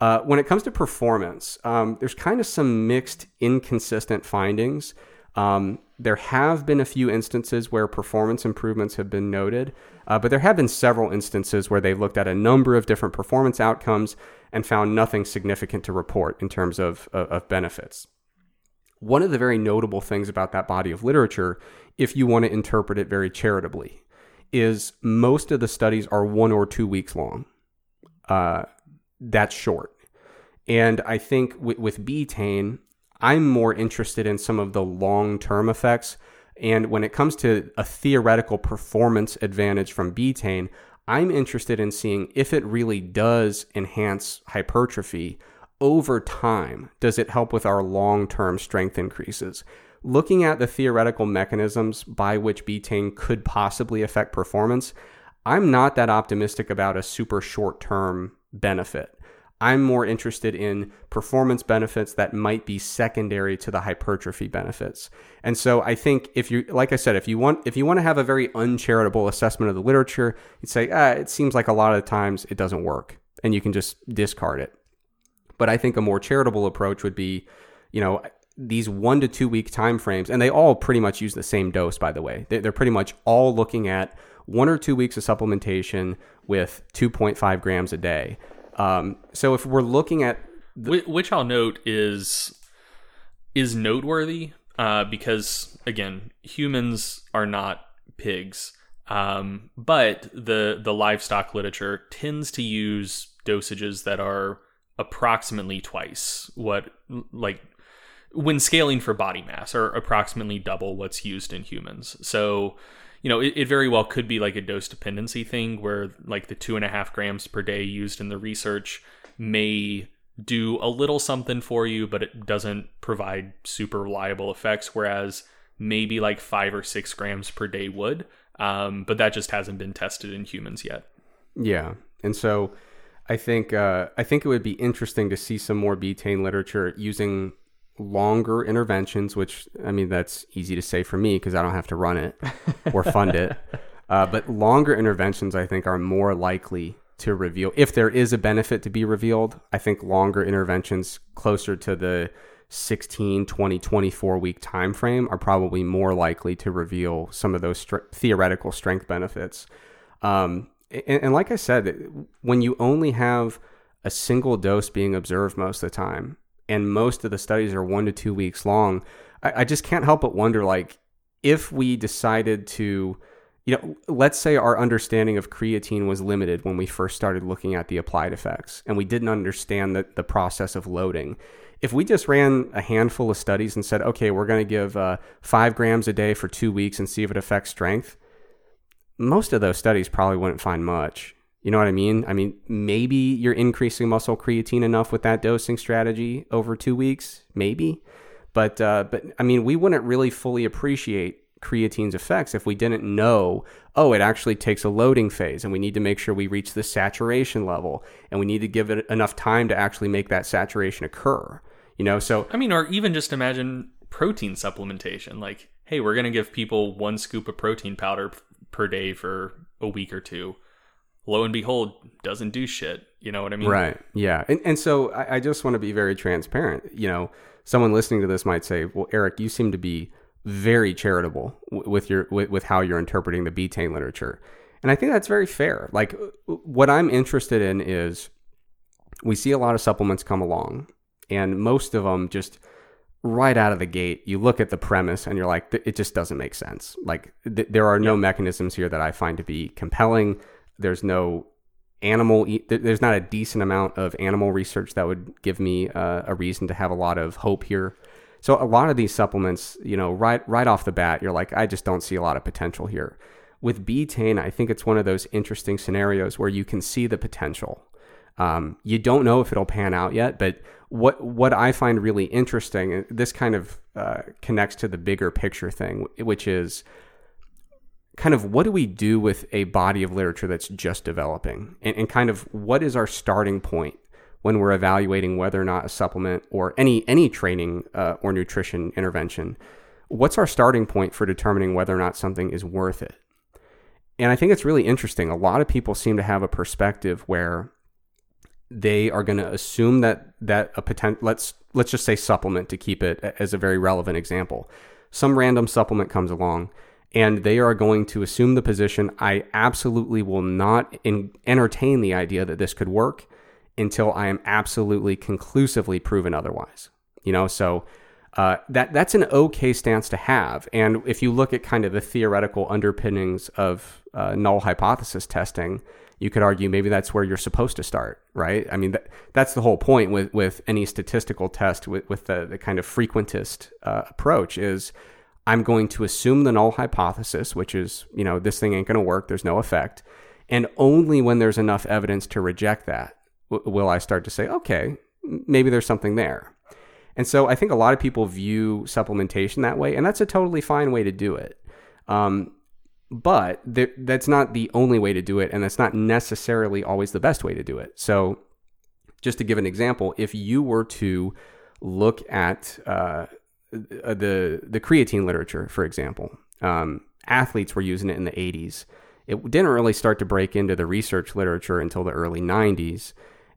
Uh, when it comes to performance, um, there's kind of some mixed, inconsistent findings. Um, there have been a few instances where performance improvements have been noted, uh, but there have been several instances where they've looked at a number of different performance outcomes and found nothing significant to report in terms of, of, of benefits. One of the very notable things about that body of literature, if you want to interpret it very charitably, is most of the studies are one or two weeks long. Uh, that's short. And I think with, with betaine, I'm more interested in some of the long term effects. And when it comes to a theoretical performance advantage from betaine, I'm interested in seeing if it really does enhance hypertrophy over time. Does it help with our long term strength increases? Looking at the theoretical mechanisms by which betaine could possibly affect performance, I'm not that optimistic about a super short term benefit. I'm more interested in performance benefits that might be secondary to the hypertrophy benefits. And so I think if you like I said if you want if you want to have a very uncharitable assessment of the literature, you'd say, ah, it seems like a lot of times it doesn't work and you can just discard it. But I think a more charitable approach would be, you know, these one to two week time frames, and they all pretty much use the same dose, by the way. They're pretty much all looking at one or two weeks of supplementation with 2.5 grams a day. Um, so if we're looking at the- which I'll note is is noteworthy uh, because again, humans are not pigs, um, but the the livestock literature tends to use dosages that are approximately twice what like when scaling for body mass are approximately double what's used in humans. So you know, it, it, very well could be like a dose dependency thing where like the two and a half grams per day used in the research may do a little something for you, but it doesn't provide super reliable effects. Whereas maybe like five or six grams per day would. Um, but that just hasn't been tested in humans yet. Yeah. And so I think uh, I think it would be interesting to see some more betaine literature using longer interventions, which I mean, that's easy to say for me because I don't have to run it or fund it. Uh, but longer interventions, I think, are more likely to reveal. If there is a benefit to be revealed, I think longer interventions closer to the 16, 20, 24 week time frame are probably more likely to reveal some of those theoretical strength benefits. Um, and, and like I said, when you only have a single dose being observed most of the time, and most of the studies are one to two weeks long. I, I just can't help but wonder, like, if we decided to, you know, let's say our understanding of creatine was limited when we first started looking at the applied effects, and we didn't understand the, the process of loading. If we just ran a handful of studies and said, okay, we're going to give uh, five grams a day for two weeks and see if it affects strength, most of those studies probably wouldn't find much. You know what I mean? I mean, maybe you're increasing muscle creatine enough with that dosing strategy over two weeks, maybe. But uh, but I mean, we wouldn't really fully appreciate creatine's effects if we didn't know, oh, it actually takes a loading phase, and we need to make sure we reach the saturation level, and we need to give it enough time to actually make that saturation occur. You know, so I mean, or even just imagine protein supplementation. Like, hey, we're gonna give people one scoop of protein powder per day for a week or two lo and behold, doesn't do shit. You know what I mean? Right. Yeah. And and so I, I just want to be very transparent. You know, someone listening to this might say, "Well, Eric, you seem to be very charitable w- with your with, with how you're interpreting the betaine literature," and I think that's very fair. Like, what I'm interested in is we see a lot of supplements come along, and most of them just right out of the gate, you look at the premise and you're like, it just doesn't make sense. Like, th- there are no mechanisms here that I find to be compelling there's no animal there's not a decent amount of animal research that would give me uh, a reason to have a lot of hope here. So a lot of these supplements you know right right off the bat you're like i just don't see a lot of potential here. With betaine i think it's one of those interesting scenarios where you can see the potential. Um, you don't know if it'll pan out yet but what what i find really interesting this kind of uh, connects to the bigger picture thing which is kind of what do we do with a body of literature that's just developing? And, and kind of what is our starting point when we're evaluating whether or not a supplement or any any training uh, or nutrition intervention? What's our starting point for determining whether or not something is worth it? And I think it's really interesting. A lot of people seem to have a perspective where they are going to assume that that a potential let's let's just say supplement to keep it as a very relevant example. Some random supplement comes along and they are going to assume the position I absolutely will not in, entertain the idea that this could work until I am absolutely conclusively proven otherwise. You know, so uh, that that's an okay stance to have. And if you look at kind of the theoretical underpinnings of uh, null hypothesis testing, you could argue maybe that's where you're supposed to start, right? I mean, that, that's the whole point with, with any statistical test with, with the, the kind of frequentist uh, approach is I'm going to assume the null hypothesis, which is, you know, this thing ain't going to work, there's no effect. And only when there's enough evidence to reject that w- will I start to say, okay, maybe there's something there. And so I think a lot of people view supplementation that way, and that's a totally fine way to do it. Um, but th- that's not the only way to do it, and that's not necessarily always the best way to do it. So, just to give an example, if you were to look at uh, the the creatine literature, for example, um, athletes were using it in the 80s. It didn't really start to break into the research literature until the early 90s.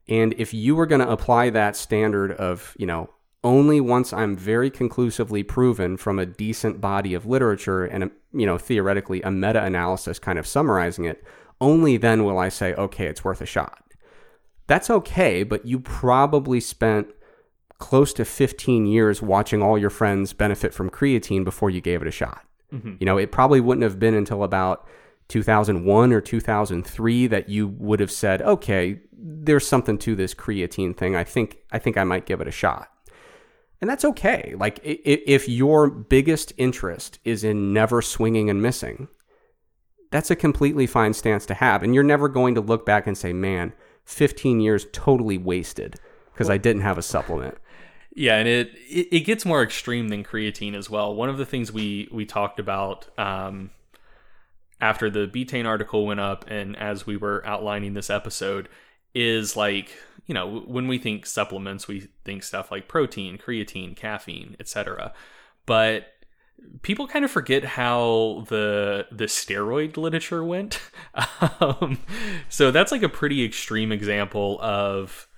And if you were going to apply that standard of, you know, only once I'm very conclusively proven from a decent body of literature and, you know, theoretically a meta analysis kind of summarizing it, only then will I say, okay, it's worth a shot. That's okay, but you probably spent close to 15 years watching all your friends benefit from creatine before you gave it a shot. Mm-hmm. You know, it probably wouldn't have been until about 2001 or 2003 that you would have said, okay, there's something to this creatine thing. I think I think I might give it a shot. And that's okay. Like if your biggest interest is in never swinging and missing, that's a completely fine stance to have. And you're never going to look back and say, man, 15 years totally wasted because well, I didn't have a supplement. Yeah, and it, it, it gets more extreme than creatine as well. One of the things we we talked about um, after the betaine article went up, and as we were outlining this episode, is like you know, when we think supplements, we think stuff like protein, creatine, caffeine, etc. But people kind of forget how the the steroid literature went. um, so that's like a pretty extreme example of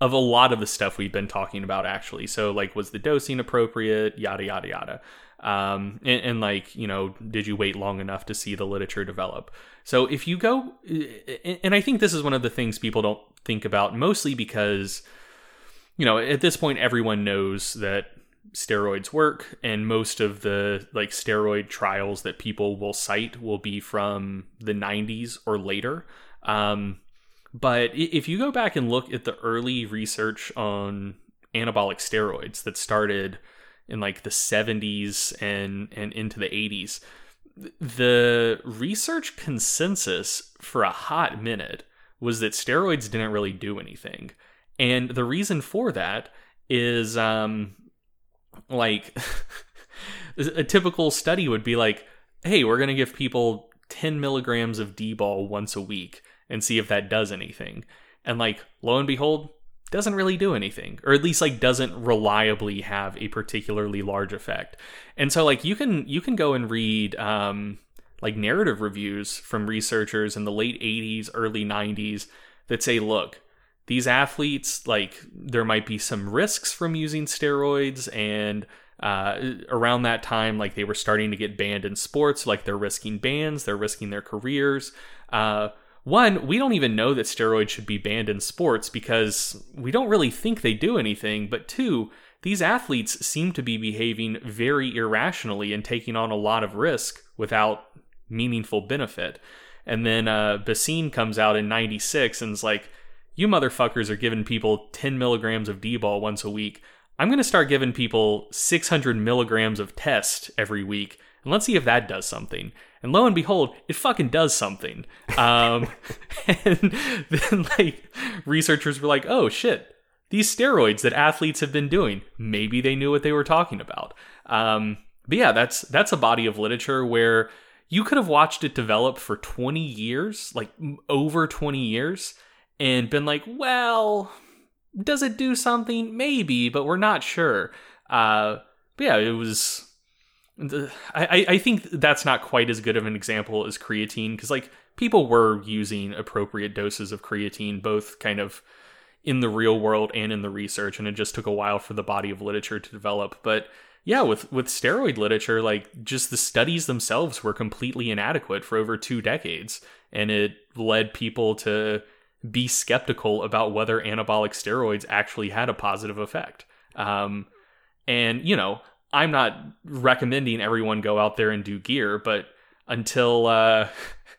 of a lot of the stuff we've been talking about actually. So like was the dosing appropriate, yada yada yada. Um, and, and, like you know did you wait long enough to see the literature develop so if you go and i think this is one of the things people don't think about mostly because you know at this point everyone knows that steroids work and most of the like steroid trials that people will cite will be from the 90s or later um, but if you go back and look at the early research on anabolic steroids that started in like the 70s and and into the 80s the research consensus for a hot minute was that steroids didn't really do anything. And the reason for that is um like a typical study would be like, hey, we're gonna give people 10 milligrams of D-bol once a week and see if that does anything. And like lo and behold, doesn't really do anything or at least like doesn't reliably have a particularly large effect. And so like you can you can go and read um like narrative reviews from researchers in the late 80s, early 90s that say, look, these athletes, like, there might be some risks from using steroids. And uh, around that time, like, they were starting to get banned in sports, like, they're risking bans, they're risking their careers. Uh, one, we don't even know that steroids should be banned in sports because we don't really think they do anything. But two, these athletes seem to be behaving very irrationally and taking on a lot of risk without meaningful benefit. And then uh, Bhasin comes out in 96 and is like, you motherfuckers are giving people 10 milligrams of D-bol once a week. I'm going to start giving people 600 milligrams of test every week. And let's see if that does something. And lo and behold, it fucking does something. Um, and then, like, researchers were like, oh shit, these steroids that athletes have been doing, maybe they knew what they were talking about. Um, but yeah, that's that's a body of literature where you could have watched it develop for 20 years, like over 20 years, and been like, well, does it do something? Maybe, but we're not sure. Uh, but yeah, it was. I, I think that's not quite as good of an example as creatine because, like, people were using appropriate doses of creatine, both kind of in the real world and in the research, and it just took a while for the body of literature to develop. But yeah, with with steroid literature, like just the studies themselves were completely inadequate for over two decades, and it led people to be skeptical about whether anabolic steroids actually had a positive effect. Um, and you know, I'm not recommending everyone go out there and do gear, but until uh,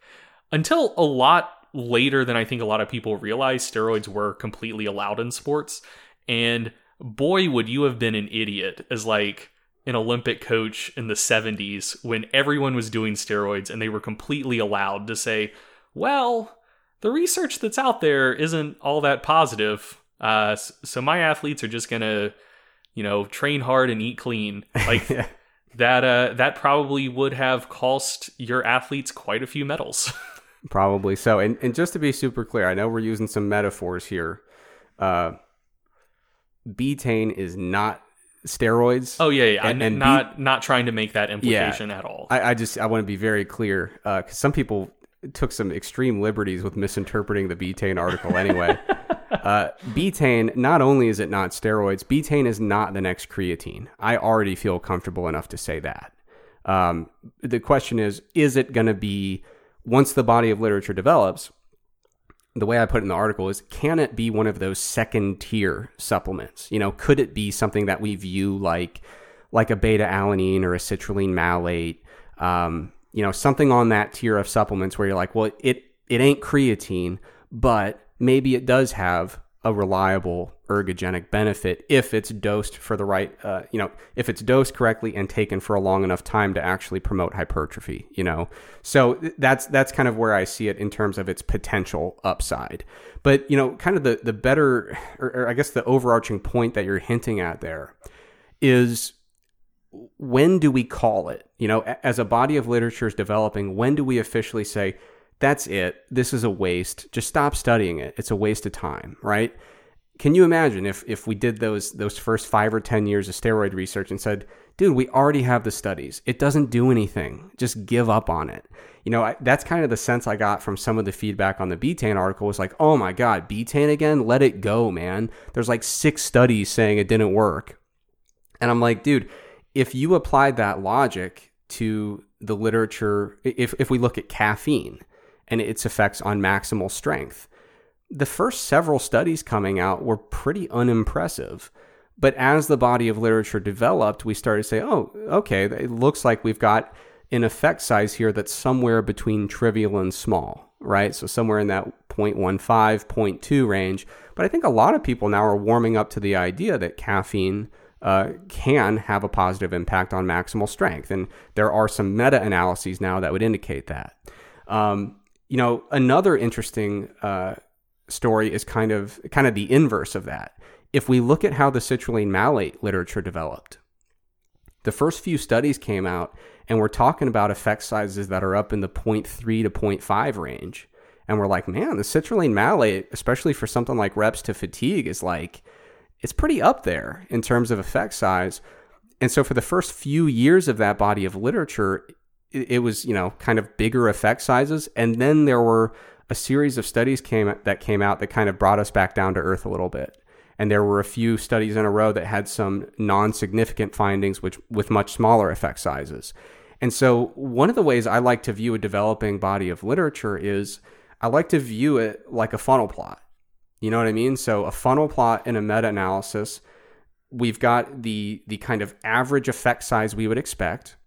until a lot later than I think a lot of people realize, steroids were completely allowed in sports, and boy, would you have been an idiot as like an Olympic coach in the 70s when everyone was doing steroids and they were completely allowed to say, well, the research that's out there isn't all that positive. Uh, so my athletes are just going to, you know, train hard and eat clean. Like yeah. that, uh, that probably would have cost your athletes quite a few medals. probably so. And, and just to be super clear, I know we're using some metaphors here. Uh, betaine is not steroids. Oh yeah, yeah. And, and not be, not trying to make that implication yeah, at all. I, I, just I want to be very clear because uh, some people took some extreme liberties with misinterpreting the betaine article. Anyway, uh, betaine not only is it not steroids, betaine is not the next creatine. I already feel comfortable enough to say that. Um, the question is, is it going to be once the body of literature develops? the way I put it in the article is can it be one of those second tier supplements? You know, could it be something that we view like like a beta alanine or a citrulline malate? Um, you know, something on that tier of supplements where you're like, well, it it ain't creatine, but maybe it does have a reliable ergogenic benefit if it's dosed for the right, uh, you know, if it's dosed correctly and taken for a long enough time to actually promote hypertrophy, you know. So that's that's kind of where I see it in terms of its potential upside. But you know, kind of the the better, or, or I guess the overarching point that you're hinting at there is when do we call it? You know, as a body of literature is developing, when do we officially say? That's it. This is a waste. Just stop studying it. It's a waste of time, right? Can you imagine if if we did those those first 5 or 10 years of steroid research and said, "Dude, we already have the studies. It doesn't do anything. Just give up on it." You know, I, that's kind of the sense I got from some of the feedback on the betaine article was like, "Oh my god, betaine again? Let it go, man. There's like 6 studies saying it didn't work." And I'm like, "Dude, if you applied that logic to the literature, if if we look at caffeine, and its effects on maximal strength. The first several studies coming out were pretty unimpressive. But as the body of literature developed, we started to say, oh, okay, it looks like we've got an effect size here that's somewhere between trivial and small, right? So somewhere in that 0.15, 0.2 range. But I think a lot of people now are warming up to the idea that caffeine uh, can have a positive impact on maximal strength. And there are some meta analyses now that would indicate that. Um, you know, another interesting uh, story is kind of kind of the inverse of that. If we look at how the citrulline malate literature developed, the first few studies came out and we're talking about effect sizes that are up in the 0.3 to 0.5 range. And we're like, man, the citrulline malate, especially for something like reps to fatigue, is like, it's pretty up there in terms of effect size. And so for the first few years of that body of literature, it, it was you know kind of bigger effect sizes, and then there were a series of studies came that came out that kind of brought us back down to earth a little bit. And there were a few studies in a row that had some non-significant findings, which with much smaller effect sizes. And so, one of the ways I like to view a developing body of literature is I like to view it like a funnel plot. You know what I mean? So, a funnel plot in a meta-analysis, we've got the the kind of average effect size we would expect,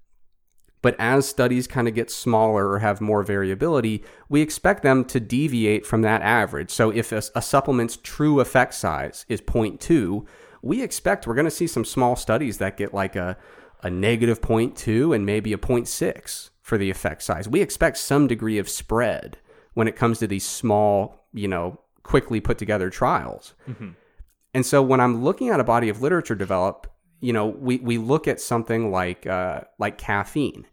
but as studies kind of get smaller or have more variability, we expect them to deviate from that average. So if a, a supplement's true effect size is 0.2, we expect we're going to see some small studies that get like a, a negative 0.2 and maybe a 0.6 for the effect size. We expect some degree of spread when it comes to these small, you know, quickly put together trials. Mm-hmm. And so when I'm looking at a body of literature develop, you know, we, we look at something like uh, like caffeine,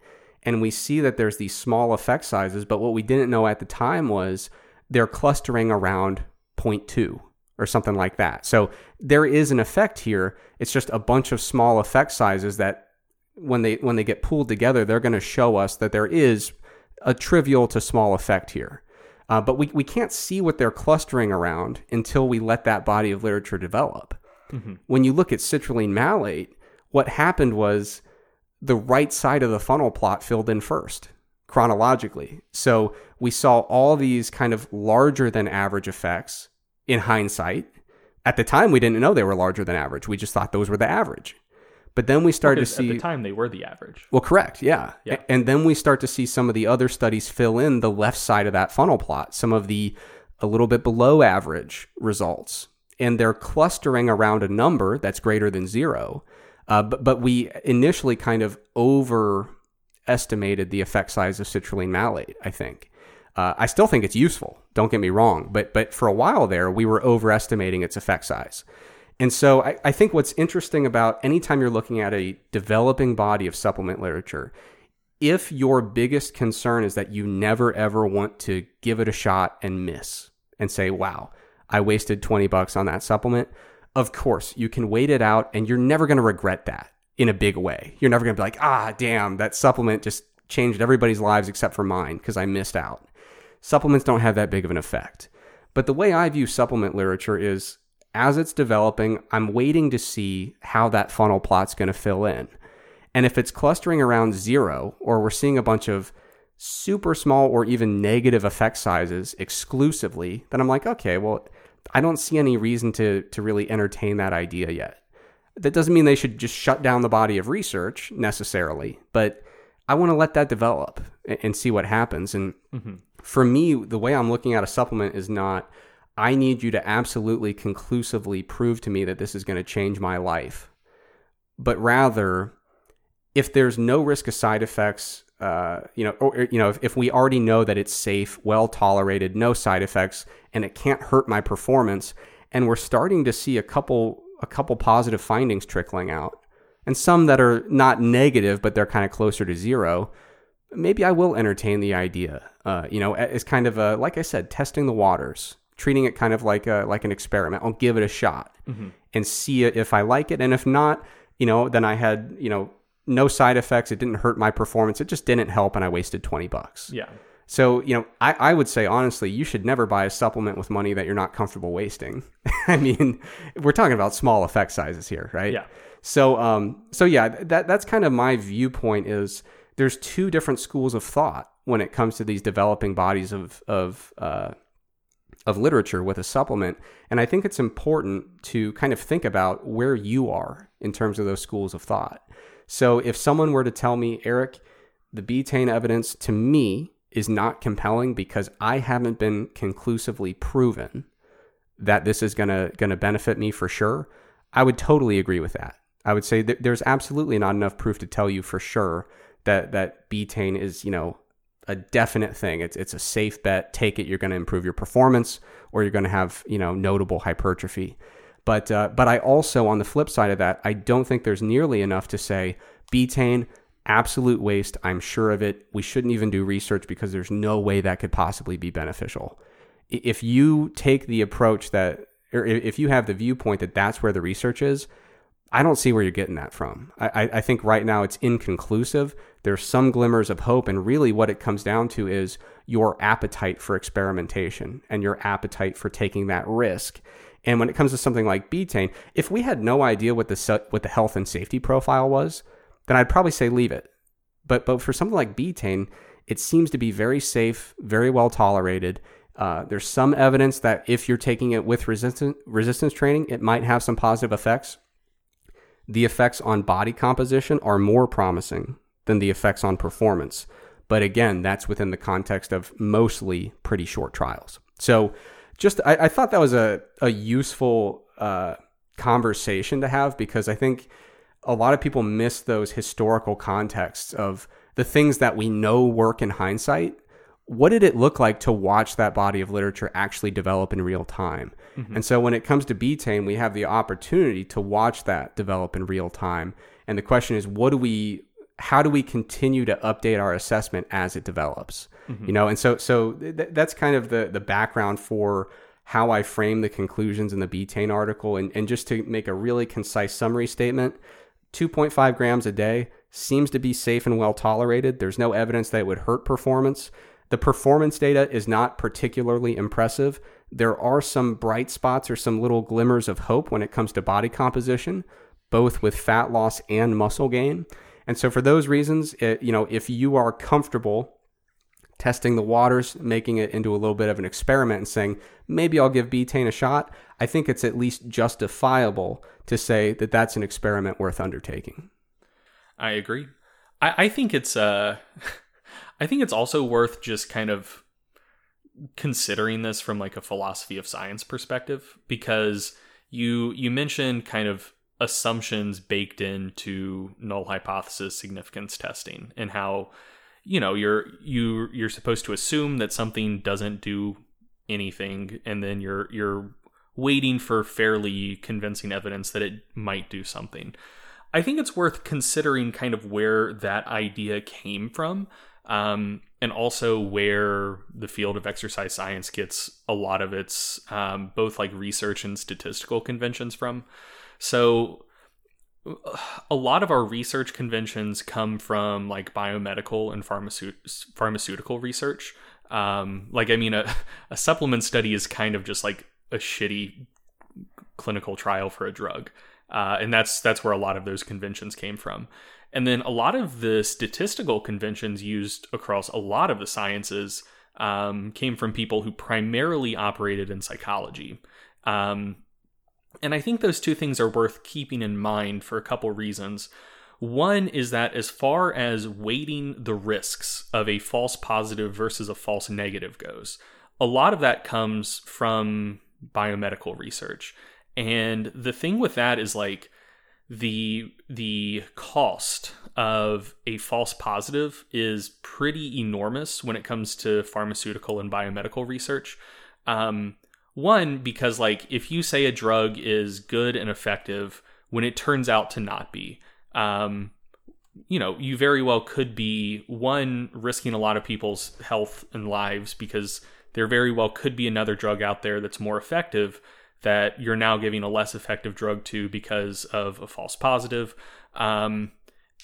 and we see that there's these small effect sizes, but what we didn't know at the time was they're clustering around 0.2 or something like that. So there is an effect here. It's just a bunch of small effect sizes that when they when they get pooled together, they're going to show us that there is a trivial to small effect here. Uh, but we, we can't see what they're clustering around until we let that body of literature develop. Mm-hmm. When you look at citrulline malate, what happened was the right side of the funnel plot filled in first chronologically. So we saw all these kind of larger than average effects in hindsight. At the time, we didn't know they were larger than average. We just thought those were the average. But then we started to see. At the time, they were the average. Well, correct. Yeah. yeah. And then we start to see some of the other studies fill in the left side of that funnel plot, some of the a little bit below average results. And they're clustering around a number that's greater than zero. Uh, but, but we initially kind of overestimated the effect size of citrulline malate, I think. Uh, I still think it's useful. Don't get me wrong, but but for a while there, we were overestimating its effect size. And so I, I think what's interesting about anytime you're looking at a developing body of supplement literature, if your biggest concern is that you never ever want to give it a shot and miss and say, wow, I wasted 20 bucks on that supplement, of course, you can wait it out and you're never going to regret that in a big way. You're never going to be like, ah, damn, that supplement just changed everybody's lives except for mine because I missed out supplements don't have that big of an effect. But the way I view supplement literature is as it's developing, I'm waiting to see how that funnel plot's going to fill in. And if it's clustering around zero, or we're seeing a bunch of super small or even negative effect sizes exclusively, then I'm like, okay, well, I don't see any reason to, to really entertain that idea yet. That doesn't mean they should just shut down the body of research necessarily, but I want to let that develop and, see what happens. And mm-hmm for me, the way I'm looking at a supplement is not, I need you to absolutely conclusively prove to me that this is going to change my life, but rather, if there's no risk of side effects, uh, you know, or, you know, if, if we already know that it's safe, well tolerated, no side effects, and it can't hurt my performance, and we're starting to see a couple a couple positive findings trickling out, and some that are not negative, but they're kind of closer to zero maybe I will entertain the idea. Uh, you know, it's kind of a like I said, testing the waters, treating it kind of like a like an experiment. I'll give it a shot mm-hmm. and see if I like it, and if not, you know, then I had you know no side effects. It didn't hurt my performance. It just didn't help, and I wasted twenty bucks. Yeah. So, you know, I, I would say honestly, you should never buy a supplement with money that you're not comfortable wasting. I mean, we're talking about small effect sizes here, right? Yeah. So, um, so yeah, that that's kind of my viewpoint is there's two different schools of thought when it comes to these developing bodies of of uh, of literature with a supplement, and I think it's important to kind of think about where you are in terms of those schools of thought. So, if someone were to tell me, Eric, the betaine evidence to me is not compelling because I haven't been conclusively proven that this is gonna gonna benefit me for sure, I would totally agree with that. I would say that there's absolutely not enough proof to tell you for sure that that betaine is you know a definite thing. It's it's a safe bet. Take it. You're going to improve your performance, or you're going to have you know notable hypertrophy. But uh, but I also on the flip side of that, I don't think there's nearly enough to say betaine absolute waste. I'm sure of it. We shouldn't even do research because there's no way that could possibly be beneficial. If you take the approach that, or if you have the viewpoint that that's where the research is, I don't see where you're getting that from. I, I think right now it's inconclusive. There's some glimmers of hope, and really what it comes down to is your appetite for experimentation and your appetite for taking that risk. And when it comes to something like betaine, if we had no idea what the what the health and safety profile was, then I'd probably say leave it. But but for something like betaine, it seems to be very safe, very well tolerated. Uh, there's some evidence that if you're taking it with resistance resistance training, it might have some positive effects the effects on body composition are more promising than the effects on performance. But again, that's within the context of mostly pretty short trials. So just I, I thought that was a, a useful uh, conversation to have because I think a lot of people miss those historical contexts of the things that we know work in hindsight what did it look like to watch that body of literature actually develop in real time? Mm-hmm. And so when it comes to betaine, we have the opportunity to watch that develop in real time. And the question is, what do we how do we continue to update our assessment as it develops? Mm-hmm. You know, and so so th- that's kind of the the background for how I frame the conclusions in the betaine article. And, and just to make a really concise summary statement, 2.5 grams a day seems to be safe and well tolerated. There's no evidence that it would hurt performance. The performance data is not particularly impressive. There are some bright spots or some little glimmers of hope when it comes to body composition, both with fat loss and muscle gain. And so, for those reasons, it, you know, if you are comfortable testing the waters, making it into a little bit of an experiment, and saying maybe I'll give betaine a shot, I think it's at least justifiable to say that that's an experiment worth undertaking. I agree. I, I think it's uh, I think it's also worth just kind of considering this from like a philosophy of science perspective because you you mentioned kind of assumptions baked into null hypothesis significance testing and how you know you're you you're supposed to assume that something doesn't do anything and then you're you're waiting for fairly convincing evidence that it might do something i think it's worth considering kind of where that idea came from um, and also where the field of exercise science gets a lot of its um, both like research and statistical conventions from. So a lot of our research conventions come from like biomedical and pharmaceut- pharmaceutical research. Um, like, I mean, a, a supplement study is kind of just like a shitty clinical trial for a drug. Uh, and that's that's where a lot of those conventions came from. And then a lot of the statistical conventions used across a lot of the sciences um, came from people who primarily operated in psychology. Um, and I think those two things are worth keeping in mind for a couple reasons. One is that as far as weighting the risks of a false positive versus a false negative goes, a lot of that comes from biomedical research. And the thing with that is like the the cost of a false positive is pretty enormous when it comes to pharmaceutical and biomedical research. Um, one, because like if you say a drug is good and effective when it turns out to not be, um, you know, you very well could be one risking a lot of people's health and lives because there very well could be another drug out there that's more effective that you're now giving a less effective drug to because of a false positive. Um,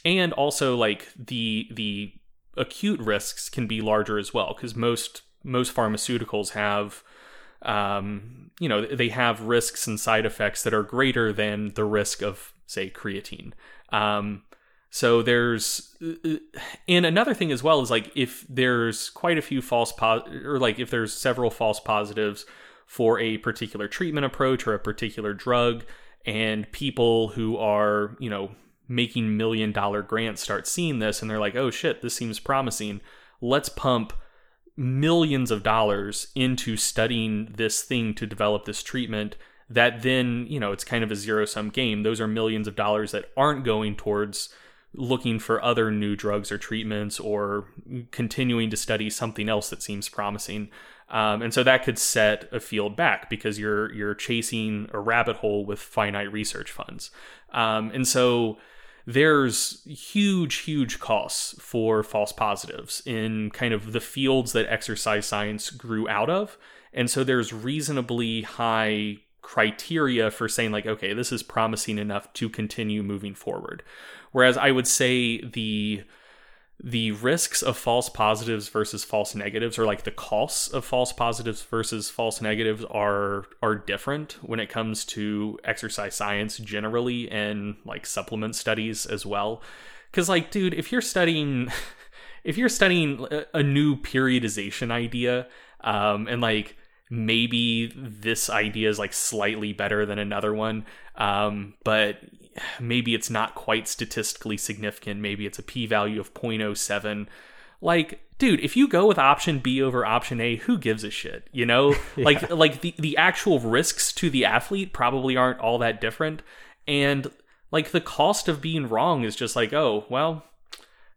and also like the the acute risks can be larger as well because most most pharmaceuticals have um, you know they have risks and side effects that are greater than the risk of say creatine. Um, so there's and another thing as well is like if there's quite a few false po- or like if there's several false positives for a particular treatment approach or a particular drug and people who are you know making million dollar grants start seeing this and they're like oh shit this seems promising. Let's pump millions of dollars into studying this thing to develop this treatment that then you know it's kind of a zero sum game those are millions of dollars that aren't going towards looking for other new drugs or treatments or continuing to study something else that seems promising um, and so that could set a field back because you're you're chasing a rabbit hole with finite research funds. Um, and so there's huge, huge costs for false positives in kind of the fields that exercise science grew out of. And so there's reasonably high criteria for saying, like, okay, this is promising enough to continue moving forward. Whereas I would say the the risks of false positives versus false negatives or like the costs of false positives versus false negatives are are different when it comes to exercise science generally and like supplement studies as well. Cuz like dude if you're studying if you're studying a new periodization idea um and like maybe this idea is like slightly better than another one um but maybe it's not quite statistically significant. Maybe it's a p value of 0.07. Like, dude, if you go with option B over option A, who gives a shit? You know? yeah. Like like the, the actual risks to the athlete probably aren't all that different. And like the cost of being wrong is just like, oh, well,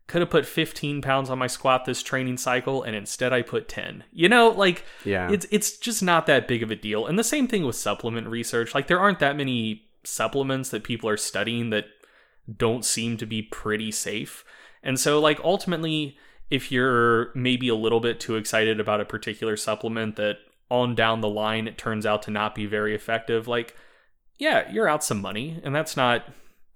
could have put 15 pounds on my squat this training cycle and instead I put 10. You know, like yeah. it's it's just not that big of a deal. And the same thing with supplement research. Like there aren't that many supplements that people are studying that don't seem to be pretty safe. And so, like, ultimately, if you're maybe a little bit too excited about a particular supplement that on down the line it turns out to not be very effective, like, yeah, you're out some money, and that's not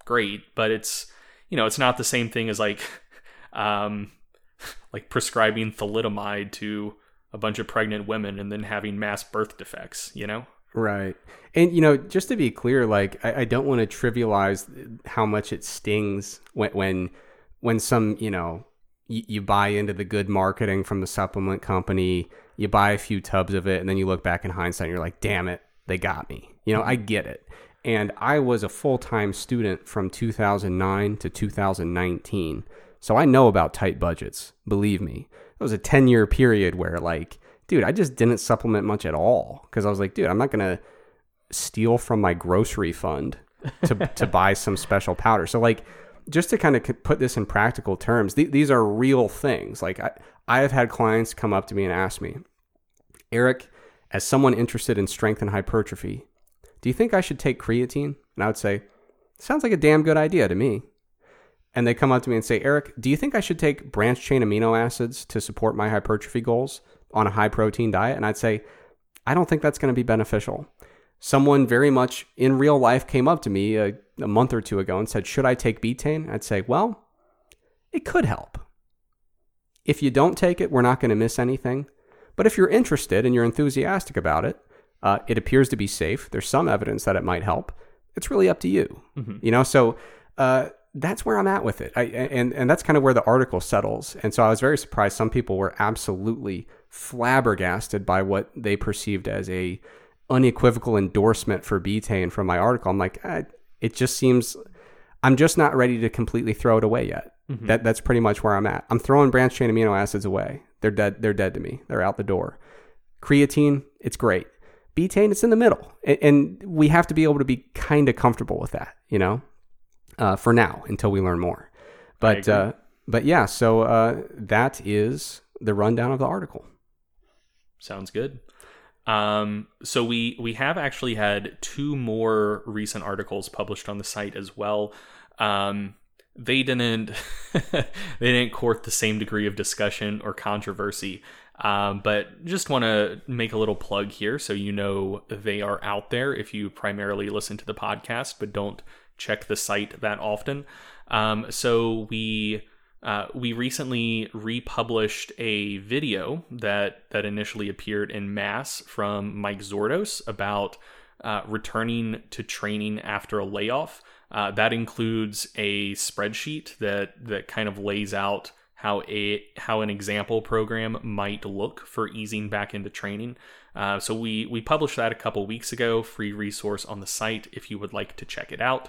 great, but it's, you know, it's not the same thing as like, um, like prescribing thalidomide to a bunch of pregnant women and then having mass birth defects, you know? Right. And, you know, just to be clear, like, I, I don't want to trivialize how much it stings when, when, when some, you know, you, you buy into the good marketing from the supplement company, you buy a few tubs of it, and then you look back in hindsight and you're like, damn it, they got me. You know, I mm-hmm. get it. And I was a full time student from 2009 to 2019. So I know about tight budgets, believe me. It was a 10 year period where, like, dude, I just didn't supplement much at all because I was like, dude, I'm not going to steal from my grocery fund to, to buy some special powder. So, like, just to kind of put this in practical terms, th- these are real things. Like, I, I have had clients come up to me and ask me, Eric, as someone interested in strength and hypertrophy, do you think I should take creatine? And I would say, Sounds like a damn good idea to me. And they come up to me and say, Eric, do you think I should take branched chain amino acids to support my hypertrophy goals on a high protein diet? And I'd say, I don't think that's going to be beneficial. Someone very much in real life came up to me a, a month or two ago and said, Should I take betaine? I'd say, Well, it could help. If you don't take it, we're not going to miss anything. But if you're interested and you're enthusiastic about it, uh, it appears to be safe. There's some evidence that it might help. It's really up to you. Mm-hmm. You know, so uh, that's where I'm at with it. I, and and that's kind of where the article settles. And so I was very surprised. Some people were absolutely flabbergasted by what they perceived as a unequivocal endorsement for betaine from my article. I'm like, eh, it just seems I'm just not ready to completely throw it away yet. Mm-hmm. That that's pretty much where I'm at. I'm throwing branched chain amino acids away. They're dead. They're dead to me. They're out the door. Creatine, it's great betaine, it's in the middle. And, and we have to be able to be kind of comfortable with that, you know, uh, for now until we learn more. But, uh, but yeah, so uh, that is the rundown of the article. Sounds good. Um, so we we have actually had two more recent articles published on the site as well. Um, they didn't they didn't court the same degree of discussion or controversy um, but just want to make a little plug here so you know they are out there if you primarily listen to the podcast but don't check the site that often. Um, so we uh, we recently republished a video that that initially appeared in MASS from Mike Zourdos about uh, returning to training after a layoff. Uh, that includes a spreadsheet that that kind of lays out how a how an example program might look for easing back into training. Uh, so we we published that a couple weeks ago, free resource on the site if you would like to check it out.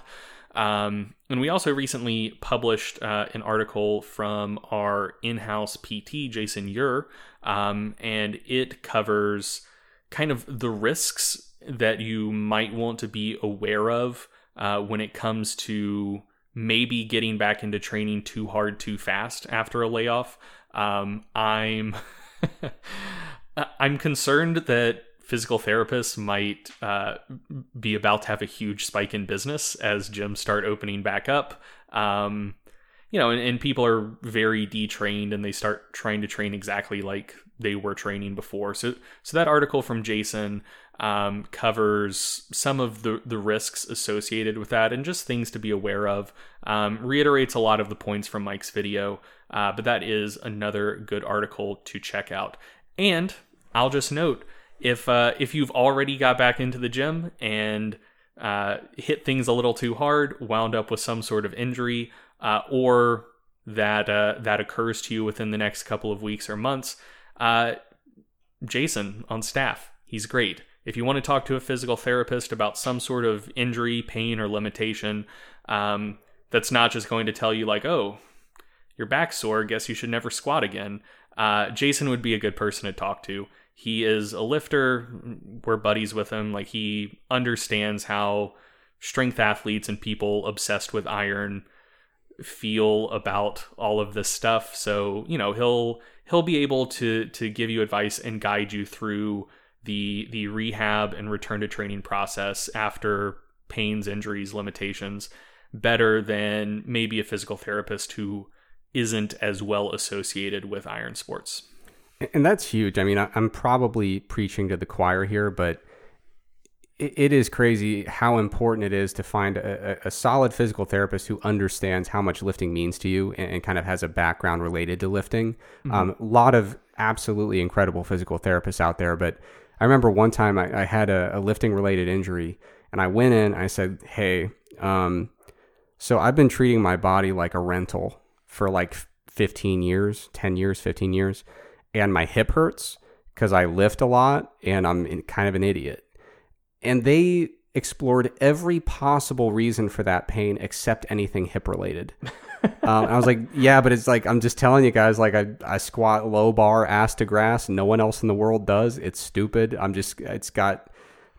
Um, and we also recently published uh, an article from our in-house PT, Jason Ure, um, and it covers kind of the risks that you might want to be aware of uh, when it comes to maybe getting back into training too hard too fast after a layoff. Um, I'm I'm concerned that physical therapists might uh, be about to have a huge spike in business as gyms start opening back up. Um, you know, and, and people are very detrained and they start trying to train exactly like they were training before. So, so that article from Jason um, covers some of the, the risks associated with that and just things to be aware of. Um, reiterates a lot of the points from Mike's video, uh, but that is another good article to check out. And I'll just note if uh, if you've already got back into the gym and uh, hit things a little too hard, wound up with some sort of injury, uh, or that uh, that occurs to you within the next couple of weeks or months, uh, Jason on staff, he's great. If you want to talk to a physical therapist about some sort of injury, pain, or limitation, um, that's not just going to tell you, like, oh, your back's sore, guess you should never squat again. Uh, Jason would be a good person to talk to. He is a lifter. We're buddies with him. Like, he understands how strength athletes and people obsessed with iron feel about all of this stuff. So, you know, he'll he'll be able to to give you advice and guide you through the the rehab and return to training process after pains, injuries, limitations better than maybe a physical therapist who isn't as well associated with iron sports. And that's huge. I mean, I'm probably preaching to the choir here, but it is crazy how important it is to find a, a, solid physical therapist who understands how much lifting means to you and, and kind of has a background related to lifting. Mm-hmm. Um, a lot of absolutely incredible physical therapists out there, but I remember one time I, I had a, a, lifting related injury and I went in, I said, Hey, um, so I've been treating my body like a rental for like 15 years, 10 years, 15 years, and my hip hurts because I lift a lot and I'm kind of an idiot and they explored every possible reason for that pain except anything hip related. um, I was like, yeah, but it's like I'm just telling you guys, like I, I squat low bar ass to grass. No one else in the world does. It's stupid. I'm just it's got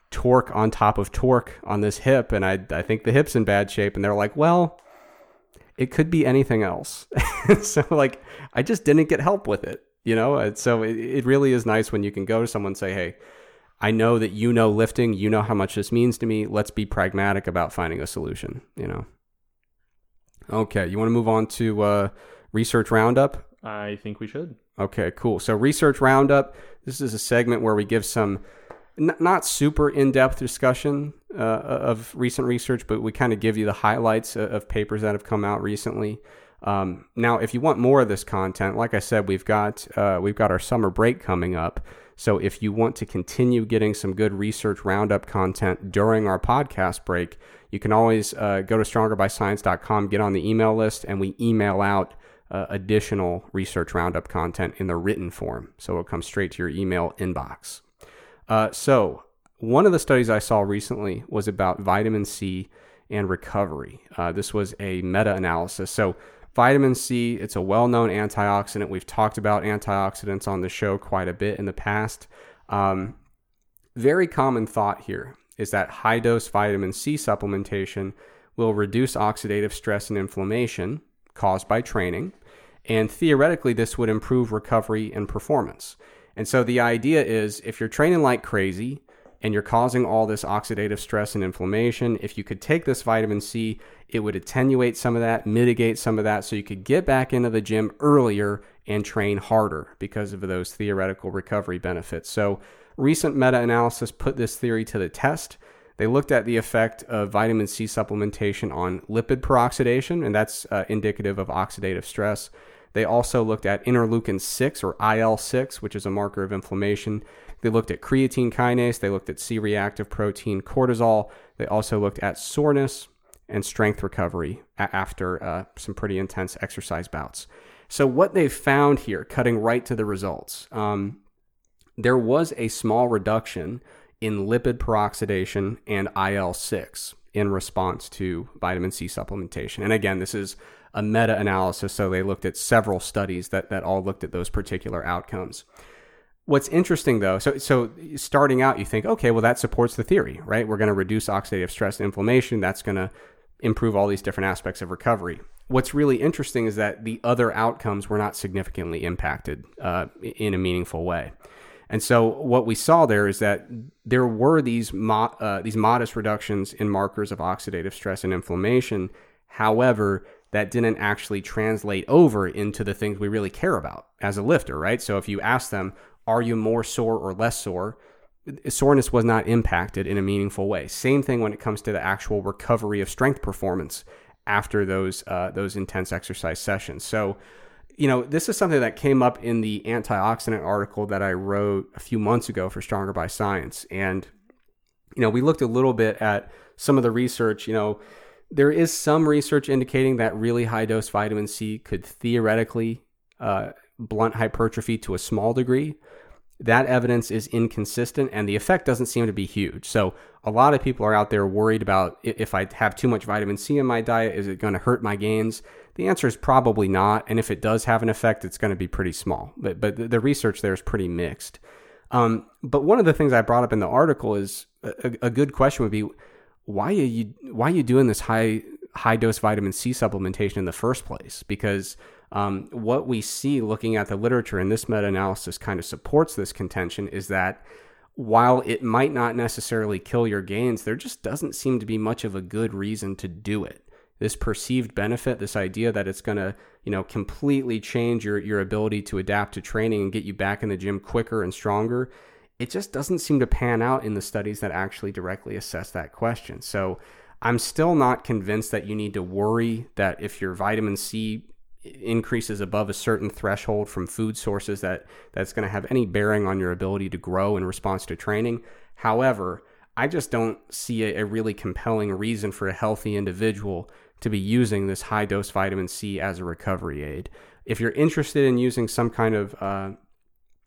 torque on top of torque on this hip, and I I think the hip's in bad shape. And they're like, well, it could be anything else. so like I just didn't get help with it, you know. So it, it really is nice when you can go to someone and say, hey I know that you know lifting, you know how much this means to me. Let's be pragmatic about finding a solution, you know. Okay, you want to move on to uh, research roundup? I think we should. Okay, cool. So research roundup. This is a segment where we give some n- not super in-depth discussion uh, of recent research, but we kind of give you the highlights of papers that have come out recently. Um, now, if you want more of this content, like I said, we've got uh, we've got our summer break coming up. So if you want to continue getting some good research roundup content during our podcast break, you can always uh, go to strongerbyscience.com, get on the email list, and we email out uh, additional research roundup content in the written form. So it'll come straight to your email inbox. Uh, so one of the studies I saw recently was about vitamin C and recovery. Uh, this was a meta analysis. So Vitamin C, it's a well known antioxidant. We've talked about antioxidants on the show quite a bit in the past. Um, very common thought here is that high dose vitamin C supplementation will reduce oxidative stress and inflammation caused by training. And theoretically, this would improve recovery and performance. And so the idea is if you're training like crazy, and you're causing all this oxidative stress and inflammation, if you could take this vitamin C, it would attenuate some of that, mitigate some of that, so you could get back into the gym earlier and train harder because of those theoretical recovery benefits. So, recent meta analysis put this theory to the test. They looked at the effect of vitamin C supplementation on lipid peroxidation, and that's uh, indicative of oxidative stress. They also looked at interleukin 6 or IL 6, which is a marker of inflammation. They looked at creatine kinase, they looked at C reactive protein cortisol. They also looked at soreness and strength recovery after uh, some pretty intense exercise bouts. So, what they found here, cutting right to the results, um, there was a small reduction in lipid peroxidation and IL 6 in response to vitamin C supplementation. And again, this is a meta analysis, so they looked at several studies that, that all looked at those particular outcomes. What's interesting though, so so starting out, you think, okay, well that supports the theory, right? We're going to reduce oxidative stress and inflammation. That's going to improve all these different aspects of recovery. What's really interesting is that the other outcomes were not significantly impacted uh, in a meaningful way. And so what we saw there is that there were these mo- uh, these modest reductions in markers of oxidative stress and inflammation. However, that didn't actually translate over into the things we really care about as a lifter, right? So if you ask them, are you more sore or less sore? Soreness was not impacted in a meaningful way. Same thing when it comes to the actual recovery of strength performance after those uh, those intense exercise sessions. So, you know, this is something that came up in the antioxidant article that I wrote a few months ago for Stronger by Science, and you know, we looked a little bit at some of the research. You know, there is some research indicating that really high dose vitamin C could theoretically uh, blunt hypertrophy to a small degree that evidence is inconsistent and the effect doesn't seem to be huge. So, a lot of people are out there worried about if I have too much vitamin C in my diet, is it going to hurt my gains? The answer is probably not. And if it does have an effect, it's going to be pretty small. But, but the research there is pretty mixed. Um, but one of the things I brought up in the article is a, a good question would be why are you why are you doing this high high dose vitamin C supplementation in the first place? Because um, what we see looking at the literature, and this meta analysis kind of supports this contention, is that while it might not necessarily kill your gains, there just doesn't seem to be much of a good reason to do it. this perceived benefit, this idea that it's going to, you know, completely change your your ability to adapt to training and get you back in the gym quicker and stronger, it just doesn't seem to pan out in the studies that actually directly assess that question. So, I'm still not convinced that you need to worry that if your vitamin C increases above a certain threshold from food sources that that's going to have any bearing on your ability to grow in response to training. However, I just don't see a, a really compelling reason for a healthy individual to be using this high dose vitamin C as a recovery aid. If you're interested in using some kind of uh,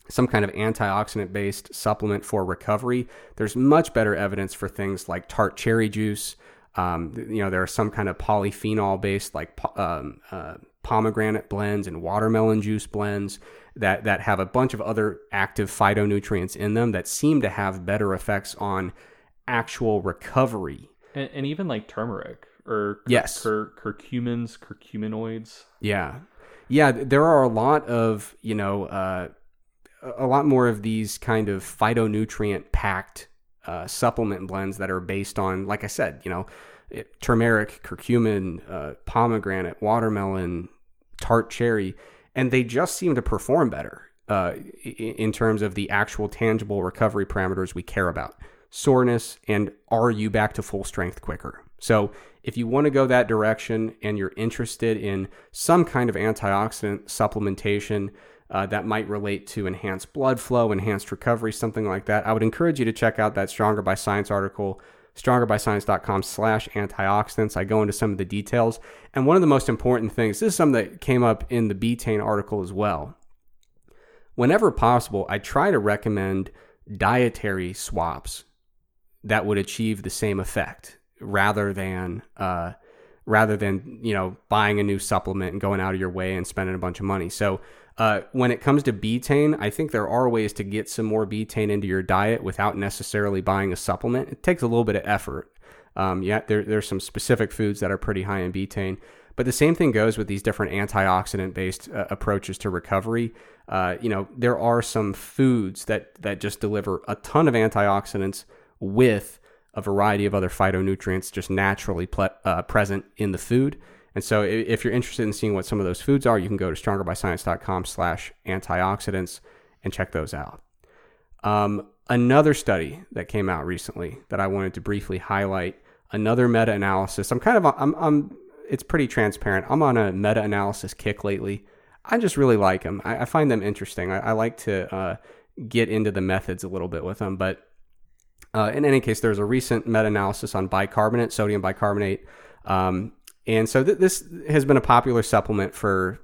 some kind of antioxidant based supplement for recovery, there's much better evidence for things like tart cherry juice. Um, you know, there are some kind of polyphenol based like um, uh, pomegranate blends and watermelon juice blends that that have a bunch of other active phytonutrients in them that seem to have better effects on actual recovery. And, and even like turmeric or cur- yes, cur- curcumins, curcuminoids. Yeah, yeah. There are a lot of you know uh, a lot more of these kind of phytonutrient packed uh, supplement blends that are based on, like I said, you know, it, turmeric, curcumin, uh, pomegranate, watermelon, tart cherry, and they just seem to perform better uh, in terms of the actual tangible recovery parameters we care about soreness, and are you back to full strength quicker? So, if you want to go that direction and you're interested in some kind of antioxidant supplementation uh, that might relate to enhanced blood flow, enhanced recovery, something like that, I would encourage you to check out that Stronger by Science article strongerbyscience.com slash antioxidants. I go into some of the details. And one of the most important things, this is something that came up in the betaine article as well. Whenever possible, I try to recommend dietary swaps that would achieve the same effect rather than uh, rather than you know buying a new supplement and going out of your way and spending a bunch of money. So uh, when it comes to betaine, I think there are ways to get some more betaine into your diet without necessarily buying a supplement. It takes a little bit of effort. Um, yeah, there, there's some specific foods that are pretty high in betaine. But the same thing goes with these different antioxidant based uh, approaches to recovery. Uh, you know, there are some foods that, that just deliver a ton of antioxidants with a variety of other phytonutrients just naturally ple- uh, present in the food. And so if you're interested in seeing what some of those foods are, you can go to strongerbyscience.com slash antioxidants and check those out. Um, another study that came out recently that I wanted to briefly highlight, another meta-analysis. I'm kind of, I'm, I'm it's pretty transparent. I'm on a meta-analysis kick lately. I just really like them. I, I find them interesting. I, I like to uh, get into the methods a little bit with them, but uh, in any case, there's a recent meta-analysis on bicarbonate, sodium bicarbonate, um, and so th- this has been a popular supplement for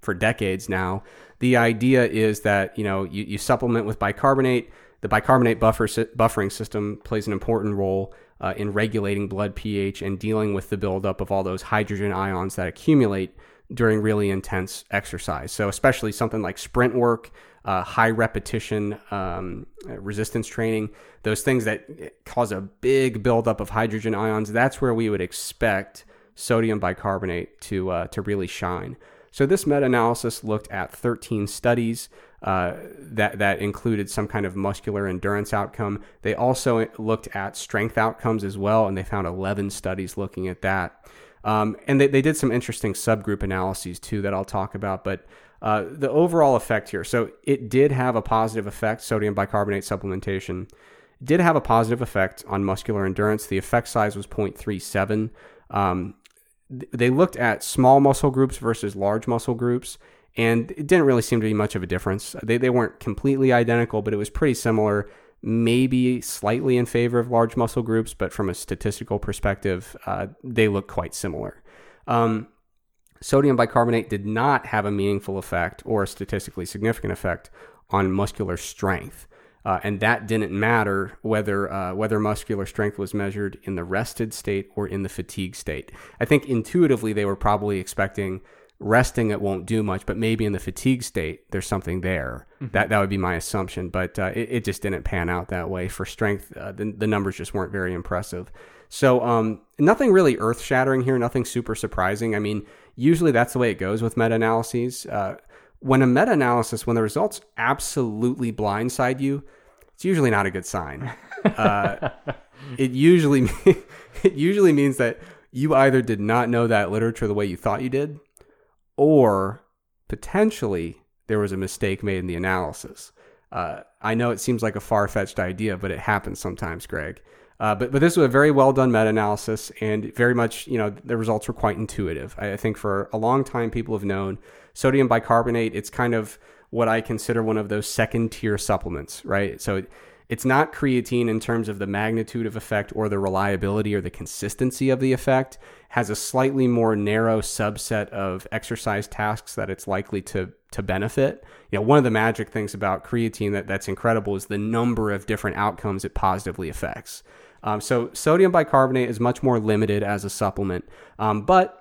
for decades now. The idea is that you know you, you supplement with bicarbonate. The bicarbonate buffer buffering system plays an important role uh, in regulating blood pH and dealing with the buildup of all those hydrogen ions that accumulate during really intense exercise. So especially something like sprint work uh, high repetition um, resistance training, those things that cause a big buildup of hydrogen ions, that's where we would expect sodium bicarbonate to, uh, to really shine. So this meta-analysis looked at 13 studies uh, that that included some kind of muscular endurance outcome. They also looked at strength outcomes as well, and they found 11 studies looking at that. Um, and they, they did some interesting subgroup analyses too that I'll talk about. But uh, the overall effect here. So it did have a positive effect, sodium bicarbonate supplementation did have a positive effect on muscular endurance. The effect size was 0.37. Um, they looked at small muscle groups versus large muscle groups, and it didn't really seem to be much of a difference. They, they weren't completely identical, but it was pretty similar, maybe slightly in favor of large muscle groups, but from a statistical perspective, uh, they look quite similar. Um, sodium bicarbonate did not have a meaningful effect or a statistically significant effect on muscular strength. Uh, and that didn't matter whether uh, whether muscular strength was measured in the rested state or in the fatigue state. I think intuitively they were probably expecting resting it won't do much, but maybe in the fatigue state there's something there. Mm-hmm. That that would be my assumption, but uh, it, it, just didn't pan out that way for strength. Uh, the, the numbers just weren't very impressive. So um, nothing really earth shattering here, nothing super surprising. I mean, usually that's the way it goes with meta analyses. When a meta analysis, when the results absolutely blindside you, it's usually not a good sign. Uh, it usually it usually means that you either did not know that literature the way you thought you did, or potentially there was a mistake made in the analysis. Uh, I know it seems like a far fetched idea, but it happens sometimes, Greg. Uh, but but this was a very well done meta analysis, and very much you know the results were quite intuitive. I, I think for a long time people have known sodium bicarbonate. It's kind of what I consider one of those second tier supplements, right? So it's not creatine in terms of the magnitude of effect or the reliability or the consistency of the effect. Has a slightly more narrow subset of exercise tasks that it's likely to to benefit. You know, one of the magic things about creatine that, that's incredible is the number of different outcomes it positively affects. Um, so sodium bicarbonate is much more limited as a supplement, um, but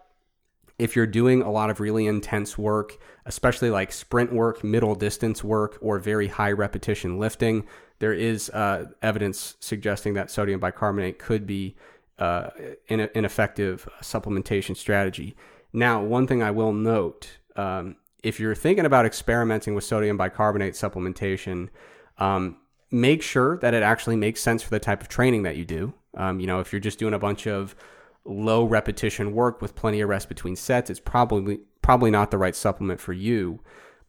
if you're doing a lot of really intense work, especially like sprint work, middle distance work, or very high repetition lifting, there is uh, evidence suggesting that sodium bicarbonate could be uh, an, an, effective supplementation strategy. Now, one thing I will note um, if you're thinking about experimenting with sodium bicarbonate supplementation, um, make sure that it actually makes sense for the type of training that you do. Um, you know, if you're just doing a bunch of low repetition work with plenty of rest between sets, it's probably probably not the right supplement for you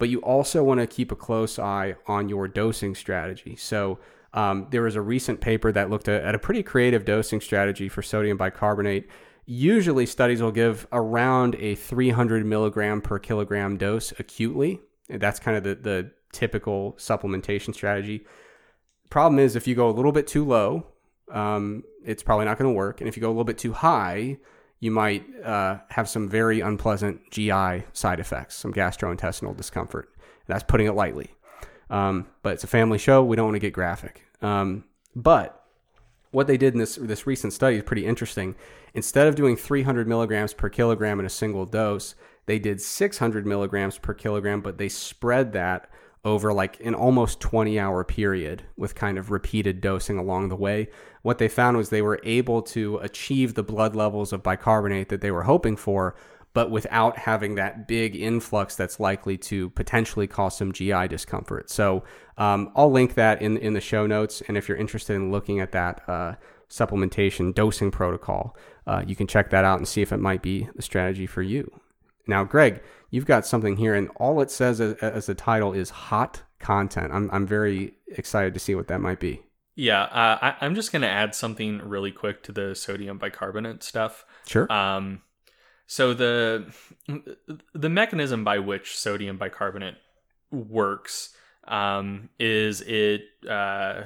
but you also want to keep a close eye on your dosing strategy. So, um, there was a recent paper that looked at, a pretty creative dosing strategy for sodium bicarbonate. Usually, studies will give around a 300 milligram per kilogram dose acutely. That's kind of the, the typical supplementation strategy. Problem is, if you go a little bit too low, um, it's probably not going to work. And if you go a little bit too high, you might uh, have some very unpleasant GI side effects, some gastrointestinal discomfort. That's putting it lightly. Um, but it's a family show. We don't want to get graphic. Um, but what they did in this this recent study is pretty interesting. Instead of doing 300 milligrams per kilogram in a single dose, they did 600 milligrams per kilogram, but they spread that over like an almost 20 hour period with kind of repeated dosing along the way. What they found was they were able to achieve the blood levels of bicarbonate that they were hoping for, but without having that big influx that's likely to potentially cause some GI discomfort. So um, I'll link that in, in the show notes. And if you're interested in looking at that uh, supplementation dosing protocol, uh, you can check that out and see if it might be the strategy for you. Now, Greg, you've got something here, and all it says as, as the title is hot content. I'm, I'm very excited to see what that might be. Yeah, uh, I, am just going to add something really quick to the sodium bicarbonate stuff. Sure. Um, so the the mechanism by which sodium bicarbonate works um, is it uh,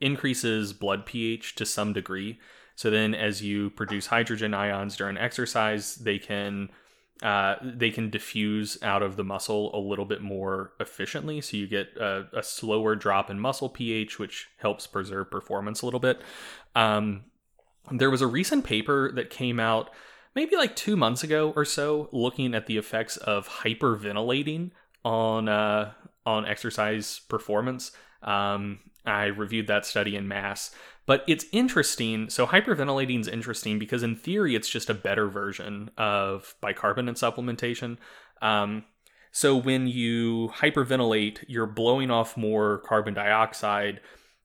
increases blood pH to some degree. So then, as you produce hydrogen ions during exercise, they can uh, they can diffuse out of the muscle a little bit more efficiently. So you get a, a slower drop in muscle pH, which helps preserve performance a little bit. Um, there was a recent paper that came out maybe like two months ago or so, looking at the effects of hyperventilating on uh, on exercise performance. Um, I reviewed that study in MASS. But it's interesting. So hyperventilating is interesting because in theory, it's just a better version of bicarbonate supplementation. Um, so when you hyperventilate, you're blowing off more carbon dioxide.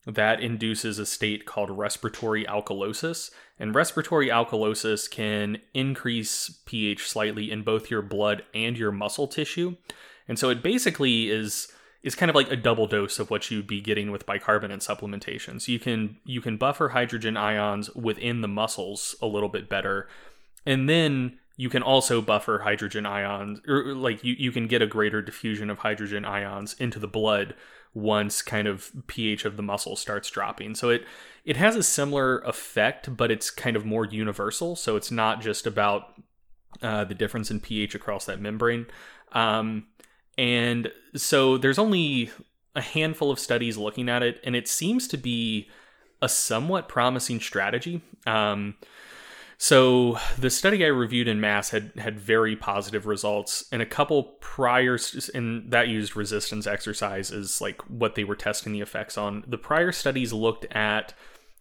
That induces a state called respiratory alkalosis. And respiratory alkalosis can increase pH slightly in both your blood and your muscle tissue. And so it basically is is kind of like a double dose of what you'd be getting with bicarbonate supplementation. So you can you can buffer hydrogen ions within the muscles a little bit better. And then you can also buffer hydrogen ions or like you, you can get a greater diffusion of hydrogen ions into the blood once kind of pH of the muscle starts dropping. So it it has a similar effect, but it's kind of more universal. So it's not just about uh, the difference in pH across that membrane. Um, and so there's only a handful of studies looking at it, and it seems to be a somewhat promising strategy. Um, so the study I reviewed in MASS had had very positive results, and a couple prior and that used resistance exercise as like what they were testing the effects on. The prior studies looked at,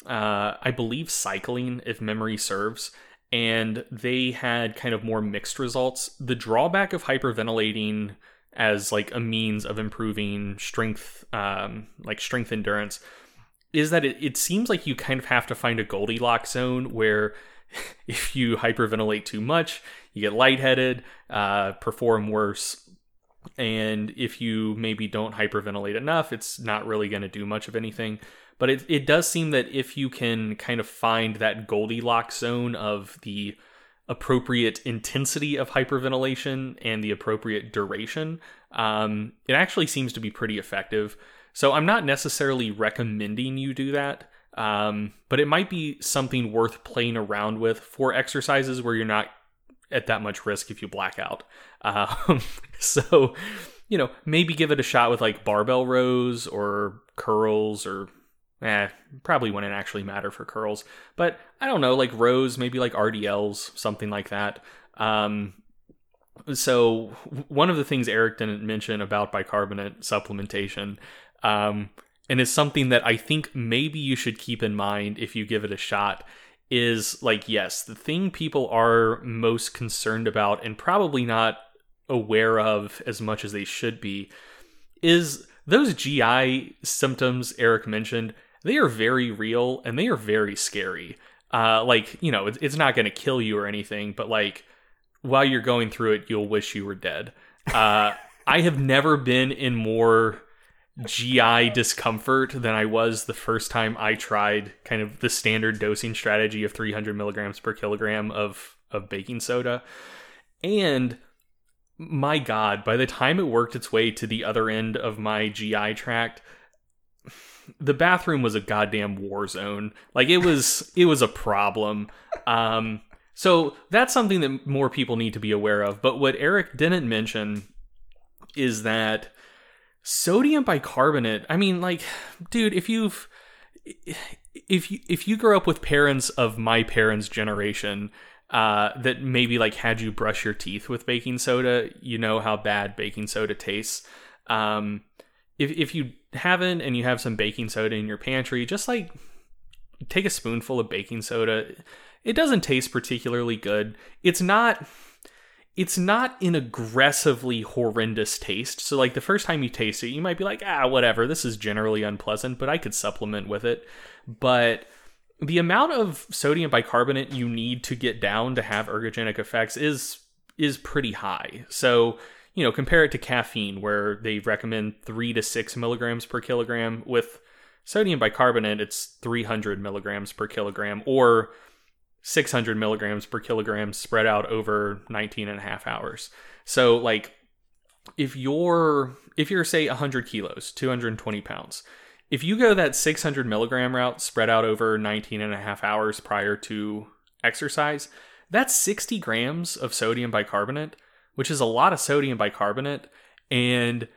uh, I believe, cycling, if memory serves, and they had kind of more mixed results. The drawback of hyperventilating as like a means of improving strength, um, like strength endurance, is that it, it seems like you kind of have to find a Goldilocks zone where if you hyperventilate too much, you get lightheaded, uh, perform worse. And if you maybe don't hyperventilate enough, it's not really going to do much of anything. But it, it does seem that if you can kind of find that Goldilocks zone of the appropriate intensity of hyperventilation and the appropriate duration, um, it actually seems to be pretty effective. So I'm not necessarily recommending you do that, um, but it might be something worth playing around with for exercises where you're not at that much risk if you black out. Um, so, you know, maybe give it a shot with like barbell rows or curls or eh, probably wouldn't actually matter for curls. But I don't know, like rows, maybe like RDLs, something like that. Um, so one of the things Eric didn't mention about bicarbonate supplementation, um, and is something that I think maybe you should keep in mind if you give it a shot, is like yes, the thing people are most concerned about and probably not aware of as much as they should be is those GI symptoms Eric mentioned they are very real and they are very scary. Uh, like you know, it's, not going to kill you or anything, but like while you're going through it, you'll wish you were dead. Uh, I have never been in more GI discomfort than I was the first time I tried kind of the standard dosing strategy of 300 milligrams per kilogram of of baking soda, and my God, by the time it worked its way to the other end of my GI tract, the bathroom was a goddamn war zone. Like it was it was a problem. Um so that's something that more people need to be aware of. But what Eric didn't mention is that sodium bicarbonate, I mean like dude, if you've if you if you grew up with parents of my parents' generation uh, that maybe like had you brush your teeth with baking soda, you know how bad baking soda tastes. Um, if if you haven't and you have some baking soda in your pantry, just like take a spoonful of baking soda. It doesn't taste particularly good. It's not it's not an aggressively horrendous taste. So like the first time you taste it, you might be like, "Ah, whatever. This is generally unpleasant, but I could supplement with it." But the amount of sodium bicarbonate you need to get down to have ergogenic effects is is pretty high. So you know, compare it to caffeine, where they recommend three to six milligrams per kilogram. With sodium bicarbonate, it's 300 milligrams per kilogram or 600 milligrams per kilogram spread out over 19 and a half hours. So, like, if you're, if you're, say, 100 kilos, 220 pounds, if you go that 600 milligram route spread out over 19 and a half hours prior to exercise, that's 60 grams of sodium bicarbonate which is a lot of sodium bicarbonate. And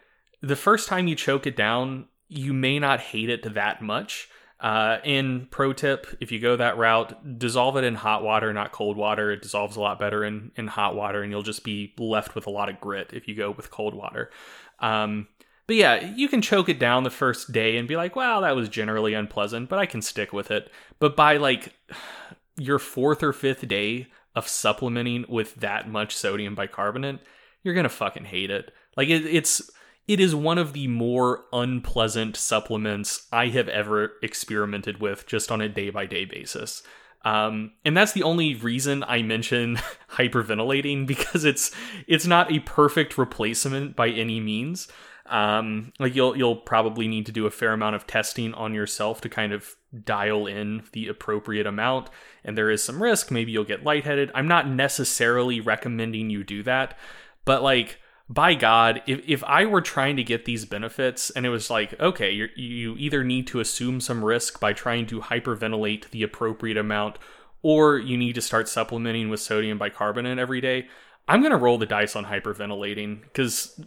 the first time you choke it down, you may not hate it that much. Uh, and pro tip, if you go that route, dissolve it in hot water, not cold water. It dissolves a lot better in, in hot water, and you'll just be left with a lot of grit if you go with cold water. Um, but yeah, you can choke it down the first day and be like, wow, that was generally unpleasant, but I can stick with it. But by like your fourth or fifth day of supplementing with that much sodium bicarbonate, you're gonna fucking hate it. Like it, it's it is one of the more unpleasant supplements I have ever experimented with just on a day by day basis. Um, and that's the only reason I mention hyperventilating because it's it's not a perfect replacement by any means. Um, like you'll you'll probably need to do a fair amount of testing on yourself to kind of dial in the appropriate amount. And there is some risk. Maybe you'll get lightheaded. I'm not necessarily recommending you do that. But like by god if, if i were trying to get these benefits and it was like okay you you either need to assume some risk by trying to hyperventilate the appropriate amount or you need to start supplementing with sodium bicarbonate every day i'm going to roll the dice on hyperventilating because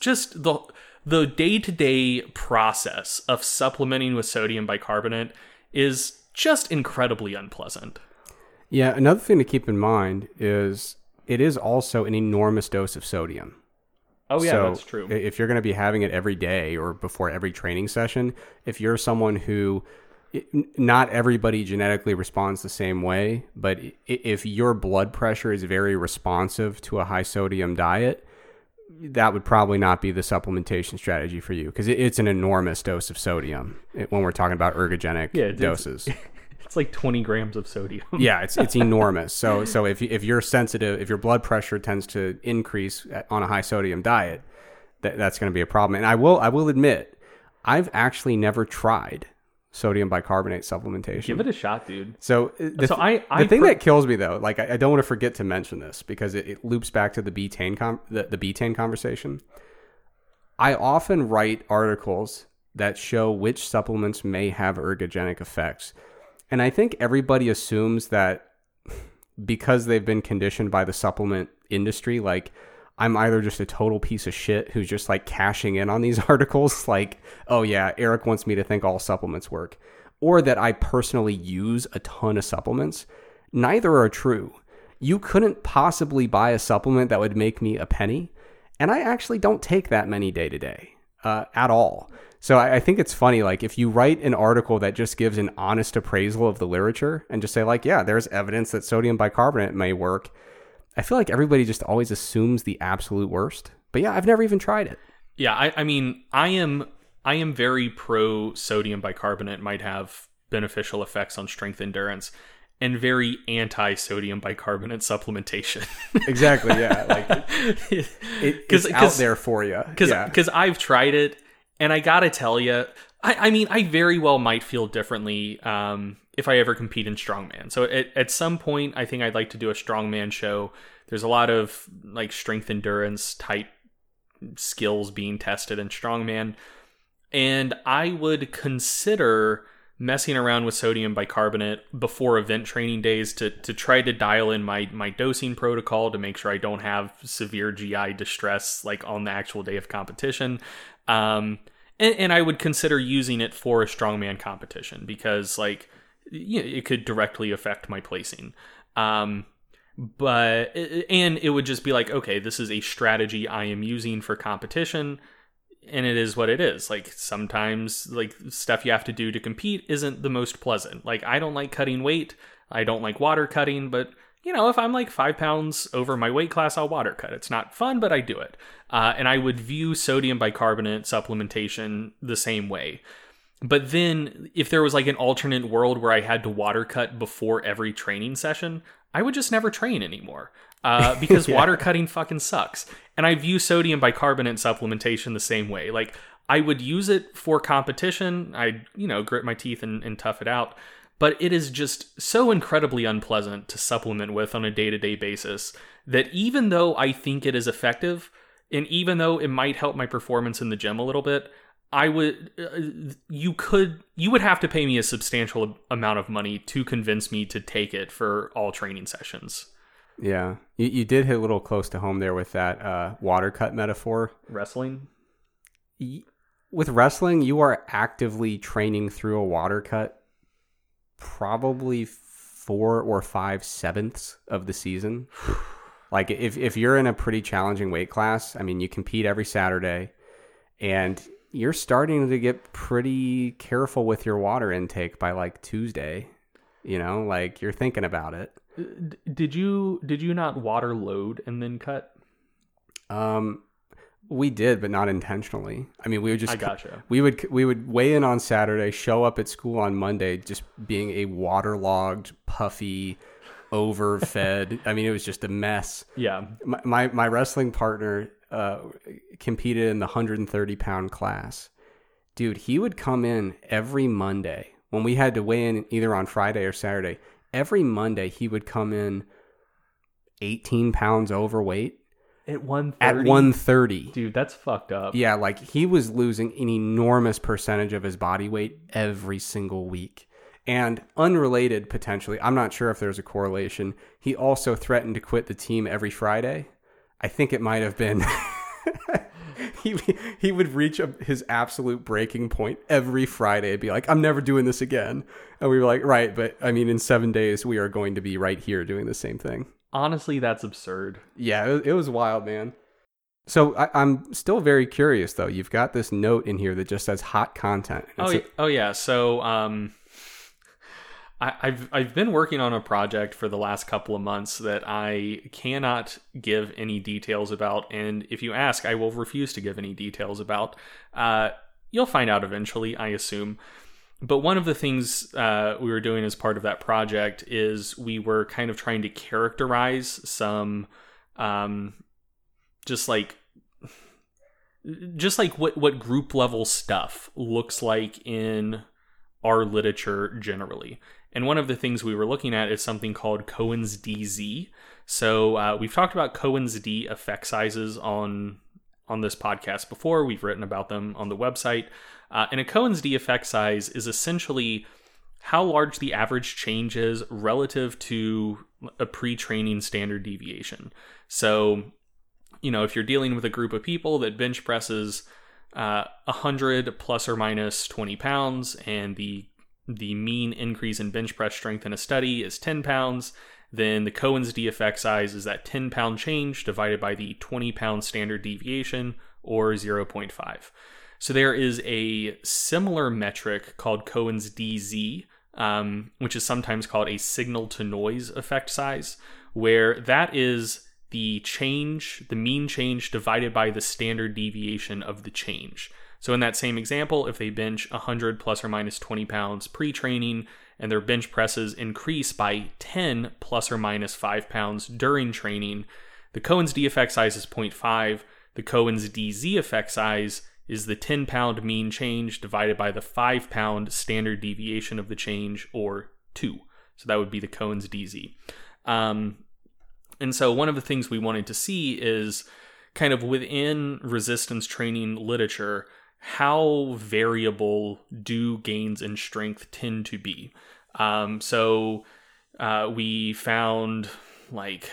just the the day-to-day process of supplementing with sodium bicarbonate is just incredibly unpleasant. Yeah, another thing to keep in mind is it is also an enormous dose of sodium. Oh yeah, so that's true. If you're going to be having it every day or before every training session, if you're someone who not everybody genetically responds the same way, but if your blood pressure is very responsive to a high sodium diet, that would probably not be the supplementation strategy for you because it's an enormous dose of sodium when we're talking about ergogenic yeah, doses. It's, it's like 20 grams of sodium. yeah, it's it's enormous. So so if if you're sensitive, if your blood pressure tends to increase on a high sodium diet, that, that's going to be a problem. And I will I will admit, I've actually never tried sodium bicarbonate supplementation. Give it a shot, dude. So uh, the, So I- the thing per- that kills me though, like I, I don't want to forget to mention this because it, it loops back to the betaine com- the, the betaine conversation. I often write articles that show which supplements may have ergogenic effects. And I think everybody assumes that because they've been conditioned by the supplement industry, like I'm either just a total piece of shit who's just like cashing in on these articles, like, oh yeah, Eric wants me to think all supplements work, or that I personally use a ton of supplements. Neither are true. You couldn't possibly buy a supplement that would make me a penny, and I actually don't take that many day to day uh, at all. So I, I think it's funny, like if you write an article that just gives an honest appraisal of the literature and just say like, yeah, there's evidence that sodium bicarbonate may work. I feel like everybody just always assumes the absolute worst. But yeah, I've never even tried it. Yeah, I, I mean, I am I am very pro sodium bicarbonate might have beneficial effects on strength endurance, and very anti sodium bicarbonate supplementation. Exactly. Yeah. Like it, it's 'Cause- out there for you. because yeah. because I've tried it, and I gotta tell you, I, I mean, I very well might feel differently um, if I ever compete in strongman. So at, at some point, I think I'd like to do a strongman show. There's a lot of like strength endurance type skills being tested in strongman, and I would consider messing around with sodium bicarbonate before event training days to to try to dial in my my dosing protocol to make sure I don't have severe GI distress like on the actual day of competition. Um, and, and I would consider using it for a strongman competition because like you know, it could directly affect my placing. Um, but and it would just be like okay this is a strategy i am using for competition and it is what it is. Like sometimes like stuff you have to do to compete isn't the most pleasant. Like i don't like cutting weight. I don't like water cutting but you know if i'm like five pounds over my weight class i'll water cut it's not fun but i do it uh, and i would view sodium bicarbonate supplementation the same way but then if there was like an alternate world where I had to water cut before every training session, I would just never train anymore. Uh, because water cutting fucking sucks. And I view sodium bicarbonate supplementation the same way. Like I would use it for competition. I'd, you know, grit my teeth and, and tough it out. But it is just so incredibly unpleasant to supplement with on a day to day basis that even though I think it is effective, and even though it might help my performance in the gym a little bit, I would, uh, you could, you would have to pay me a substantial amount of money to convince me to take it for all training sessions. yeah. You, you did hit a little close to home there with that uh, water cut metaphor. Wrestling? Y- With wrestling, you are actively training through a water cut probably four or five sevenths of the season. like if, if you're in a pretty challenging weight class, I mean, you compete every Saturday and you're starting to get pretty careful with your water intake by like Tuesday. You know, like you're thinking about it. D- did you did you not water load and then cut? Um, we did, but not intentionally. I mean, we would just I gotcha. we would we would weigh in on Saturday, show up at school on Monday, just being a waterlogged, puffy, overfed. I mean, it was just a mess. Yeah. My my, my wrestling partner uh, competed in the 130 pound class. Dude, he would come in every Monday when we had to weigh in either on Friday or Saturday. Every Monday, he would come in 18 pounds overweight At one at 130. dude, that's fucked up. Yeah, like he was losing an enormous percentage of his body weight every single week. And unrelated potentially, I'm not sure if there's a correlation. He also threatened to quit the team every Friday. I think it might have been he he would reach a, his absolute breaking point every Friday and be like, "I'm never doing this again." And we were like, "Right, but I mean, in seven days we are going to be right here doing the same thing." Honestly, that's absurd. Yeah, it, it was wild, man. So I, I'm still very curious, though. You've got this note in here that just says hot content. Oh, yeah, oh yeah. So um, I, I've I've been working on a project for the last couple of months that I cannot give any details about, and if you ask, I will refuse to give any details about. Uh, you'll find out eventually, I assume. But one of the things uh, we were doing as part of that project is we were kind of trying to characterize some um, just like just like what what group level stuff looks like in our literature generally. And one of the things we were looking at is something called Cohen's DZ. So uh, we've talked about Cohen's D effect sizes on on this podcast before. We've written about them on the website. Uh, and a Cohen's D effect size is essentially how large the average change is relative to a pre-training standard deviation. So, you know, if you're dealing with a group of people that bench presses uh, 100 plus or minus 20 pounds, and the the mean increase in bench press strength in a study is 10 pounds, then the Cohen's d effect size is that 10 pound change divided by the 20 pound standard deviation, or 0.5. So there is a similar metric called Cohen's DZ, um, which is sometimes called a signal to noise effect size, where that is the change, the mean change divided by the standard deviation of the change. So in that same example, if they bench 100 plus or minus 20 pounds pre training and their bench presses increase by 10 plus or minus 5 pounds during training, the Cohen's D effect size is 0.5. The Cohen's DZ effect size is the 10 pound mean change divided by the 5 pound standard deviation of the change, or 2. So that would be the Cohen's DZ. Um, and so one of the things we wanted to see is kind of within resistance training literature, how variable do gains in strength tend to be? Um, so uh, we found like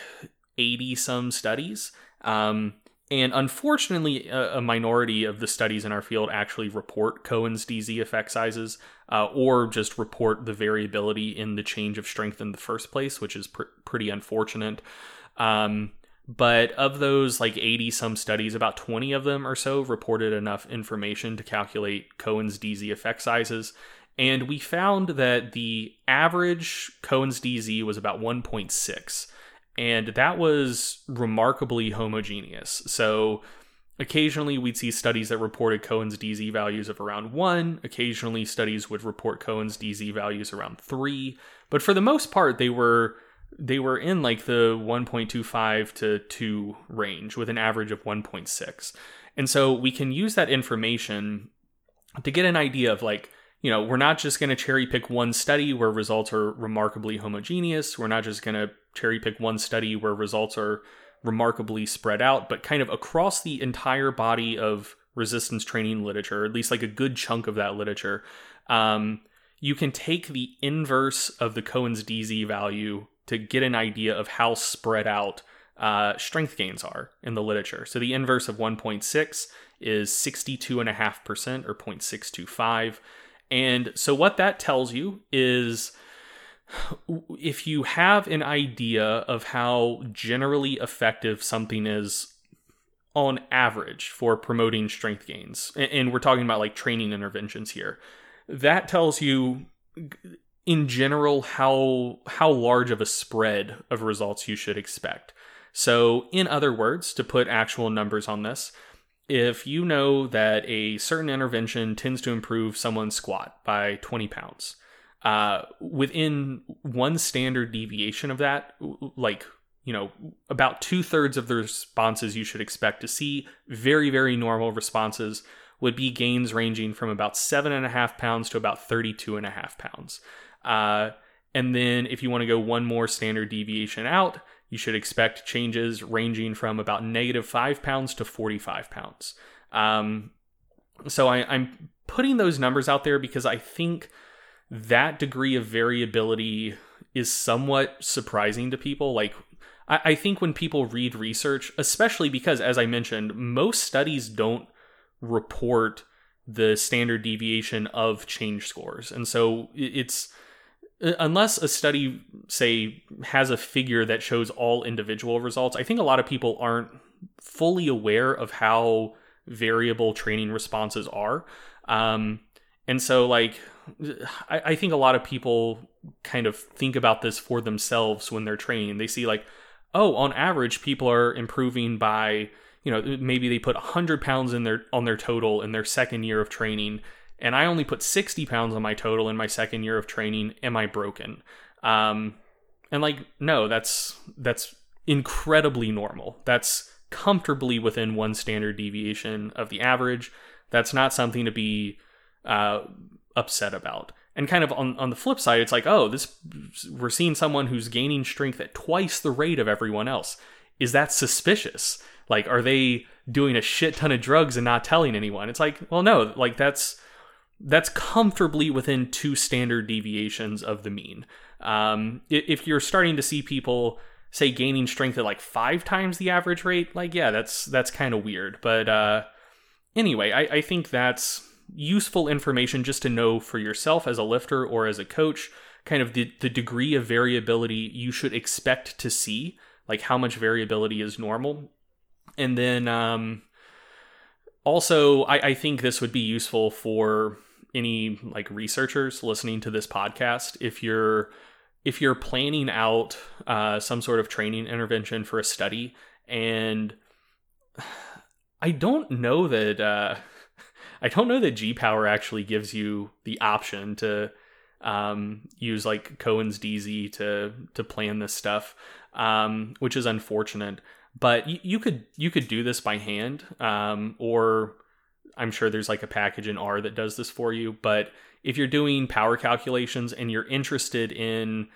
80 some studies. Um, and unfortunately, a, minority of the studies in our field actually report Cohen's DZ effect sizes uh, or just report the variability in the change of strength in the first place, which is pr- pretty unfortunate. Um, but of those like 80 some studies, about 20 of them or so reported enough information to calculate Cohen's DZ effect sizes. And we found that the average Cohen's DZ was about 1.6 and that was remarkably homogeneous. So occasionally we'd see studies that reported Cohen's DZ values of around 1, occasionally studies would report Cohen's DZ values around 3, but for the most part they were they were in like the 1.25 to 2 range with an average of 1.6. And so we can use that information to get an idea of like you know, we're not just going to cherry pick one study where results are remarkably homogeneous. We're not just going to cherry pick one study where results are remarkably spread out, but kind of across the entire body of resistance training literature, at least like a good chunk of that literature, um, you can take the inverse of the Cohen's DZ value to get an idea of how spread out uh, strength gains are in the literature. So the inverse of 1.6 is 62.5% or 0.625. And so what that tells you is if you have an idea of how generally effective something is on average for promoting strength gains, and we're talking about like training interventions here, that tells you in general how how large of a spread of results you should expect. So, in other words, to put actual numbers on this, if you know that a certain intervention tends to improve someone's squat by 20 pounds, uh, within one standard deviation of that, like, you know, about two thirds of the responses you should expect to see, very, very normal responses, would be gains ranging from about seven and a half pounds to about 32 and a half pounds. Uh, and then if you want to go one more standard deviation out, you should expect changes ranging from about negative five pounds to 45 pounds. Um, so I, I'm putting those numbers out there because I think that degree of variability is somewhat surprising to people. Like, I, I think when people read research, especially because, as I mentioned, most studies don't report the standard deviation of change scores. And so it's unless a study say has a figure that shows all individual results i think a lot of people aren't fully aware of how variable training responses are um, and so like I, I think a lot of people kind of think about this for themselves when they're training they see like oh on average people are improving by you know maybe they put 100 pounds in their on their total in their second year of training and I only put 60 pounds on my total in my second year of training. Am I broken? Um, and like, no, that's that's incredibly normal. That's comfortably within one standard deviation of the average. That's not something to be uh, upset about. And kind of on, on the flip side, it's like, oh, this we're seeing someone who's gaining strength at twice the rate of everyone else. Is that suspicious? Like, are they doing a shit ton of drugs and not telling anyone? It's like, well, no, like that's that's comfortably within two standard deviations of the mean. Um, if you're starting to see people say gaining strength at like five times the average rate, like yeah, that's that's kind of weird. But uh, anyway, I, I think that's useful information just to know for yourself as a lifter or as a coach, kind of the, the degree of variability you should expect to see, like how much variability is normal. And then um, also, I, I think this would be useful for any like researchers listening to this podcast if you're if you're planning out uh, some sort of training intervention for a study and i don't know that uh, i don't know that g power actually gives you the option to um, use like cohen's dz to to plan this stuff um, which is unfortunate but y- you could you could do this by hand um, or I'm sure there's like a package in R that does this for you. But if you're doing power calculations and you're interested in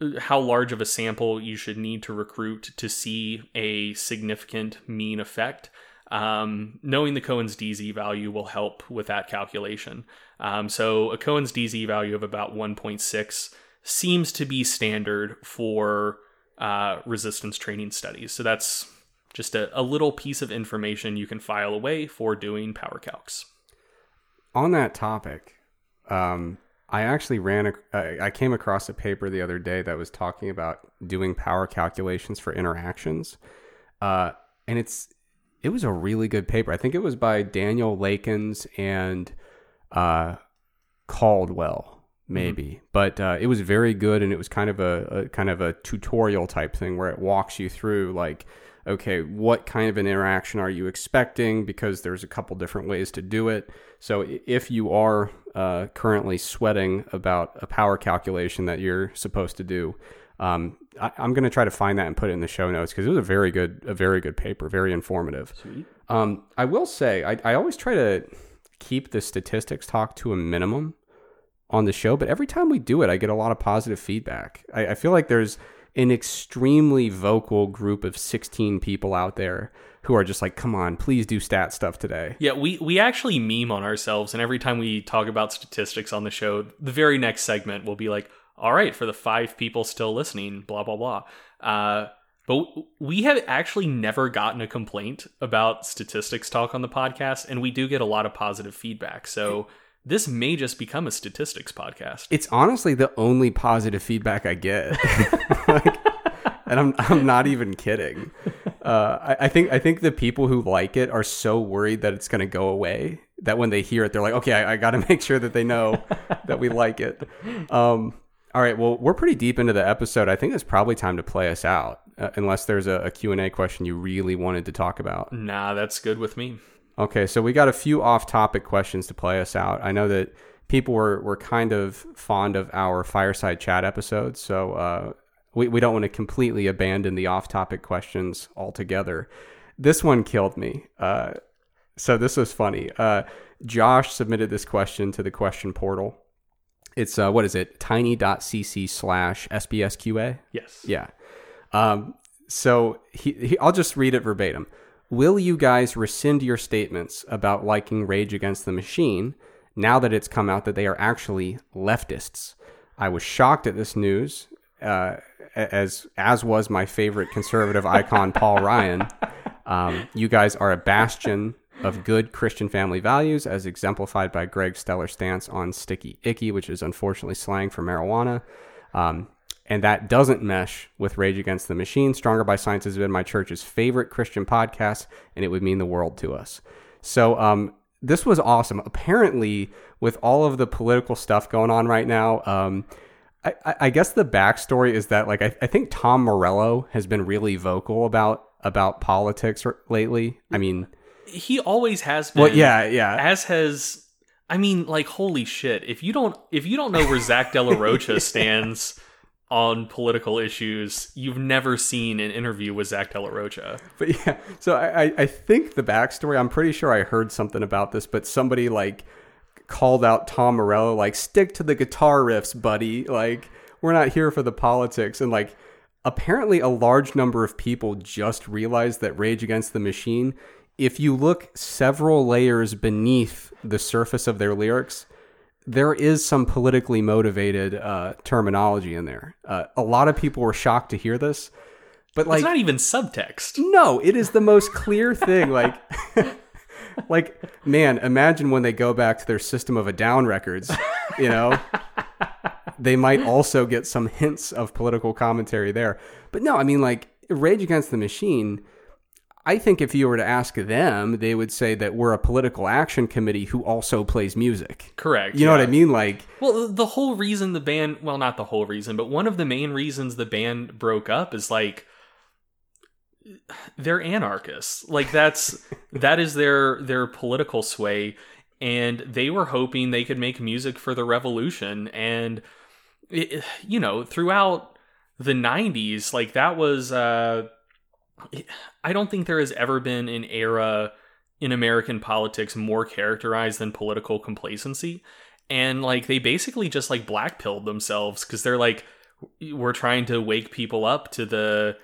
uh, how large of a sample you should need to recruit to see a significant mean effect, um, knowing the Cohen's DZ value will help with that calculation. Um, so a Cohen's DZ value of about 1.6 seems to be standard for uh, resistance training studies. So that's just a, a little piece of information you can file away for doing power calcs. On that topic, um, I actually ran. I came across a paper the other day that was talking about doing power calculations for interactions, uh, and it's it was a really good paper. I think it was by Daniel Lakens and uh, Caldwell, maybe, mm-hmm. but uh, it was very good, and it was kind of a, a kind of a tutorial type thing where it walks you through like okay, what kind of an interaction are you expecting? Because there's a couple different ways to do it. So if you are uh, currently sweating about a power calculation that you're supposed to do, um, I, am going to try to find that and put it in the show notes because it was a very good, a very good paper, very informative. Um, I will say, I, I always try to keep the statistics talk to a minimum on the show, but every time we do it, I get a lot of positive feedback. I, I feel like there's an extremely vocal group of 16 people out there who are just like, come on, please do stat stuff today. Yeah, we, we actually meme on ourselves. And every time we talk about statistics on the show, the very next segment will be like, all right, for the five people still listening, blah, blah, blah. Uh, but we have actually never gotten a complaint about statistics talk on the podcast. And we do get a lot of positive feedback. So this may just become a statistics podcast. It's honestly the only positive feedback I get. like, and I'm I'm not even kidding. Uh, I, I, think I think the people who like it are so worried that it's going to go away that when they hear it, they're like, okay, I, I got to make sure that they know that we like it. Um, all right, well, we're pretty deep into the episode. I think it's probably time to play us out, uh, unless there's a, a Q and A question you really wanted to talk about. Nah, that's good with me. Okay, so we got a few off-topic questions to play us out. I know that people were, were kind of fond of our fireside chat episodes, so uh, we, we don't want to completely abandon the off-topic questions altogether. This one killed me. Uh, so this was funny. Uh, Josh submitted this question to the question portal. It's uh, what is it? Tiny.cc slash SBSQA. Yes. Yeah. Um, so he, he, I'll just read it verbatim. Will you guys rescind your statements about liking Rage Against the Machine now that it's come out that they are actually leftists? I was shocked at this news, uh, as as was my favorite conservative icon, Paul Ryan. Um, you guys are a bastion of good Christian family values, as exemplified by Greg's stellar stance on sticky icky, which is unfortunately slang for marijuana. Um, and that doesn't mesh with Rage Against the Machine. Stronger by Science has been my church's favorite Christian podcast, and it would mean the world to us. So, um, this was awesome. Apparently, with all of the political stuff going on right now, um, I, I, guess the backstory is that like I, I, think Tom Morello has been really vocal about about politics lately. I mean, he always has been. Well, yeah, yeah. As has I mean, like, holy shit! If you don't, if you don't know where Zach De La Rocha stands on political issues, you've never seen an interview with Zach De La Rocha. But yeah, so I, I think the backstory. I'm pretty sure I heard something about this, but somebody like called out Tom Morello, like, "Stick to the guitar riffs, buddy." Like, we're not here for the politics, and like. Apparently, a large number of people just realized that Rage Against the Machine if you look several layers beneath the surface of their lyrics, there is some politically motivated uh, terminology in there. Uh, a lot of people were shocked to hear this, but like, it's not even subtext. No, it is the most clear thing. Like, like man, imagine when they go back to their System of a Down records. You know, they might also get some hints of political commentary there. But no, I mean, like Rage Against the Machine I think if you were to ask them, they would say that we're a political action committee who also plays music. Correct. You know what I mean? Like, well, the whole reason the band, well, not the whole reason, but one of the main reasons the band broke up is like they're anarchists. Like that's that is their their political sway, and they were hoping they could make music for the revolution. And it, you know, throughout the '90s, like that was. uh I don't think there has ever been an era in American politics more characterized than political complacency. And like they basically just like blackpilled themselves because they're like, we're trying to wake people up to the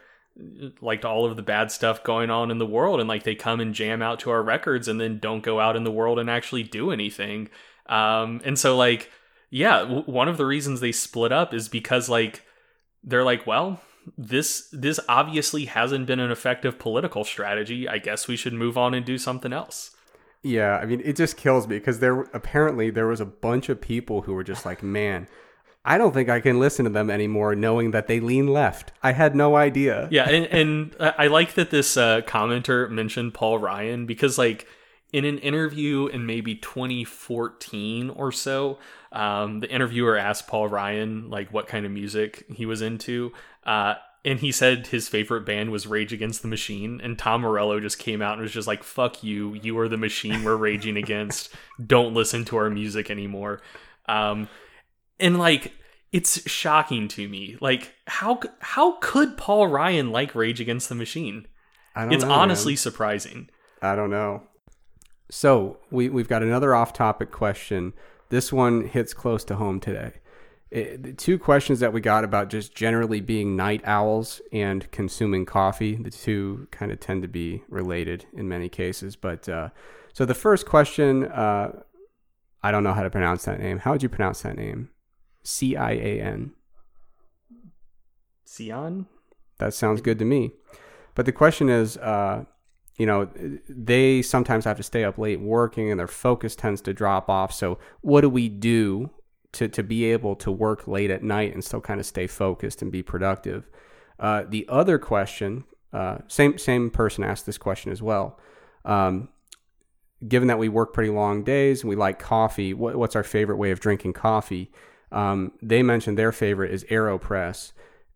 like to all of the bad stuff going on in the world and like they come and jam out to our records and then don't go out in the world and actually do anything um and so like yeah w- one of the reasons they split up is because like they're like well this this obviously hasn't been an effective political strategy. I guess we should move on and do something else. Yeah, I mean, it just kills me because there apparently there was a bunch of people who were just like, "Man, I don't think I can listen to them anymore," knowing that they lean left. I had no idea. Yeah, and, and I like that this uh, commenter mentioned Paul Ryan because, like, in an interview in maybe 2014 or so, um, the interviewer asked Paul Ryan like what kind of music he was into, uh, and he said his favorite band was Rage Against the Machine. And Tom Morello just came out and was just like, "Fuck you! You are the machine we're raging against. Don't listen to our music anymore." Um, and like, it's shocking to me. Like, how how could Paul Ryan like Rage Against the Machine? it's know, honestly man. surprising. I don't know. So we we've got another off-topic question. This one hits close to home today it, the two questions that we got about just generally being night owls and consuming coffee, the two kind of tend to be related in many cases. But uh, so the first question, uh, I don't know how to pronounce that name. How would you pronounce that name? C I A N. Cian? That sounds good to me. But the question is, uh, you know, they sometimes have to stay up late working and their focus tends to drop off. So, what do we do to, to be able to work late at night and still kind of stay focused and be productive. Uh, the other question, uh, same same person asked this question as well. Um, given that we work pretty long days and we like coffee, what, what's our favorite way of drinking coffee? Um, they mentioned their favorite is Aeropress.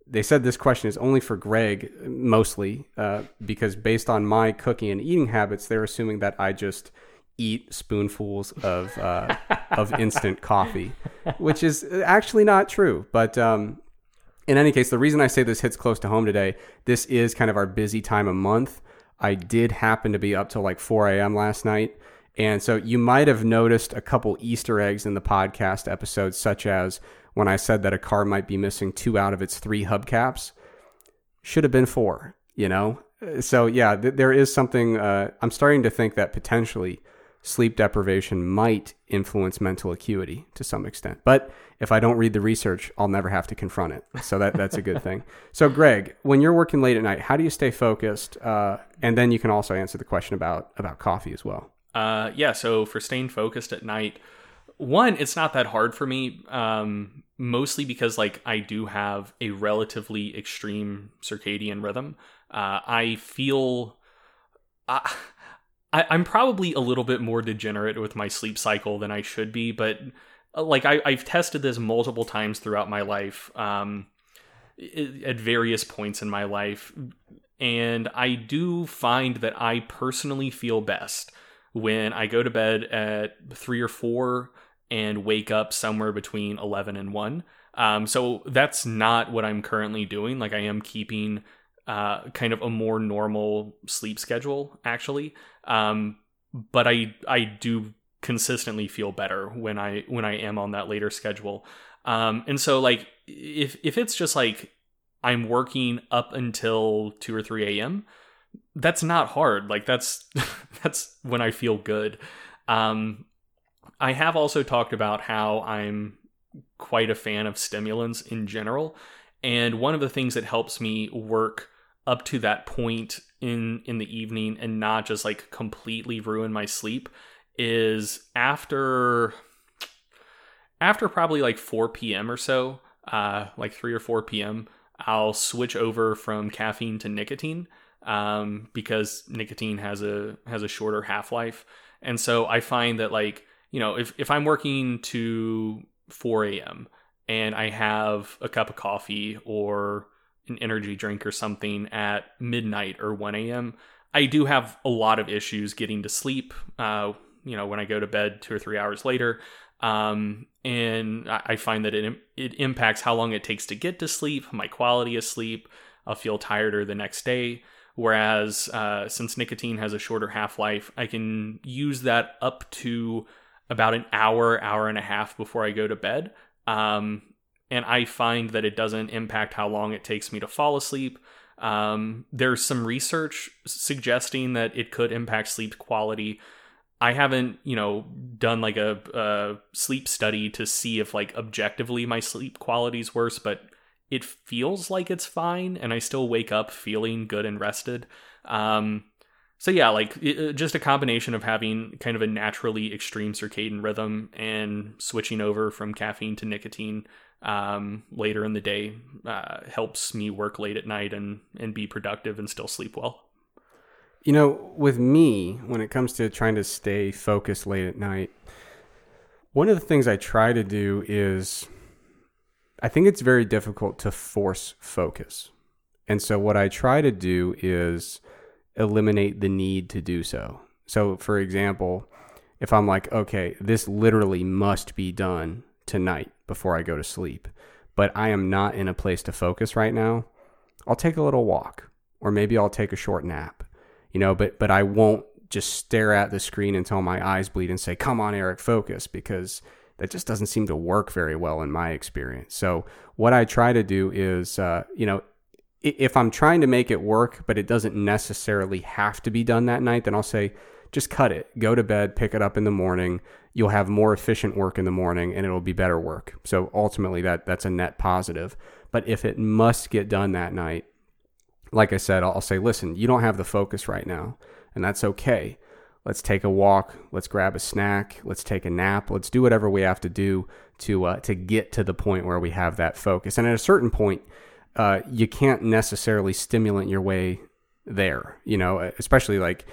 They said this question is only for Greg mostly uh, because based on my cooking and eating habits, they're assuming that I just eat spoonfuls of uh, of instant coffee, which is actually not true. But um, in any case, the reason I say this hits close to home today, this is kind of our busy time of month. I did happen to be up till like 4 a.m. last night. And so you might have noticed a couple Easter eggs in the podcast episodes, such as when I said that a car might be missing two out of its three hubcaps. Should have been four, you know? So, yeah, th- there is something. Uh, I'm starting to think that potentially sleep deprivation might influence mental acuity to some extent. But if I don't read the research, I'll never have to confront it. So that, that's a good thing. So, Greg, when you're working late at night, how do you stay focused? Uh, and then you can also answer the question about, about coffee as well. Uh, yeah. So, for staying focused at night, one, it's not that hard for me, um, mostly because like I do have a relatively extreme circadian rhythm. Uh, I feel. Uh, I, am probably a little bit more degenerate with my sleep cycle than I should be, but uh, like I, have tested this multiple times throughout my life, um, at various points in my life, and I do find that I personally feel best when I go to bed at three or four and wake up somewhere between 11 and 1. Um, so that's not what I'm currently doing. Like I am keeping uh, kind of a more normal sleep schedule, actually. Um, but I I do consistently feel better when I when I am on that later schedule. Um, and so like if if it's just like I'm working up until two or three a.m., that's not hard. Like that's that's when I feel good. Um, I have also talked about how I'm quite a fan of stimulants in general, and one of the things that helps me work up to that point in in the evening and not just like completely ruin my sleep is after after probably like 4 p.m. or so, uh, like 3 or 4 p.m., I'll switch over from caffeine to nicotine um, because nicotine has a has a shorter half life, and so I find that like you know if if I'm working to 4 a.m. and I have a cup of coffee or an energy drink or something at midnight or 1 a.m., I do have a lot of issues getting to sleep. Uh, you know, when I go to bed two or three hours later, um, and I find that it it impacts how long it takes to get to sleep, my quality of sleep. I'll feel tireder the next day. Whereas uh, since nicotine has a shorter half life, I can use that up to about an hour, hour and a half before I go to bed. Um, and I find that it doesn't impact how long it takes me to fall asleep. Um, there's some research suggesting that it could impact sleep quality. I haven't, you know, done like a, a sleep study to see if like objectively my sleep quality is worse, but it feels like it's fine, and I still wake up feeling good and rested. Um, so yeah, like it, just a combination of having kind of a naturally extreme circadian rhythm and switching over from caffeine to nicotine um, later in the day uh, helps me work late at night and and be productive and still sleep well. You know, with me, when it comes to trying to stay focused late at night, one of the things I try to do is I think it's very difficult to force focus. And so what I try to do is eliminate the need to do so. So, for example, if I'm like, okay, this literally must be done tonight before I go to sleep, but I am not in a place to focus right now, I'll take a little walk or maybe I'll take a short nap. You know, but but I won't just stare at the screen until my eyes bleed and say, "Come on, Eric, focus," because that just doesn't seem to work very well in my experience. So what I try to do is, uh, you know, if I'm trying to make it work, but it doesn't necessarily have to be done that night, then I'll say, just cut it, go to bed, pick it up in the morning. You'll have more efficient work in the morning and it'll be better work. So ultimately that that's a net positive. But if it must get done that night, like I said, I'll say, listen, you don't have the focus right now, and that's okay. Let's take a walk. Let's grab a snack. Let's take a nap. Let's do whatever we have to do to uh, to get to the point where we have that focus. And at a certain point, uh, you can't necessarily stimulant your way there. You know, especially like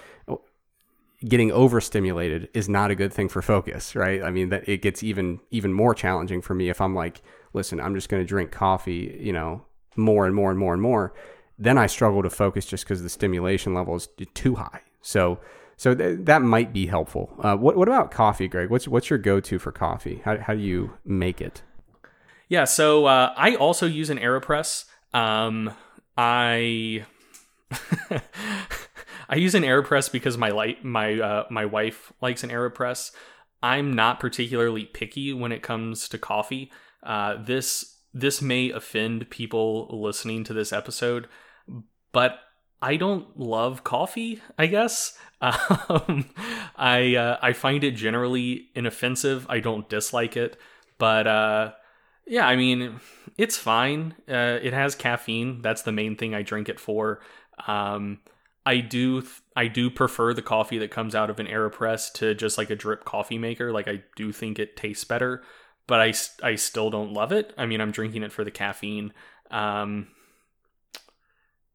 getting overstimulated is not a good thing for focus, right? I mean, that it gets even even more challenging for me if I'm like, listen, I'm just going to drink coffee, you know, more and more and more and more. Then I struggle to focus just because the stimulation level is too high. So, so th- that might be helpful. Uh, what what about coffee, Greg? What's what's your go to for coffee? How how do you make it? Yeah, so uh, I also use an Aeropress. Um, I I use an Aeropress because my light my uh, my wife likes an Aeropress. I'm not particularly picky when it comes to coffee. Uh, this this may offend people listening to this episode, but I don't love coffee. I guess um, I uh, I find it generally inoffensive. I don't dislike it, but uh, yeah, I mean it's fine. Uh, it has caffeine. That's the main thing I drink it for. Um, I do I do prefer the coffee that comes out of an Aeropress to just like a drip coffee maker. Like I do think it tastes better, but I I still don't love it. I mean, I'm drinking it for the caffeine. Um,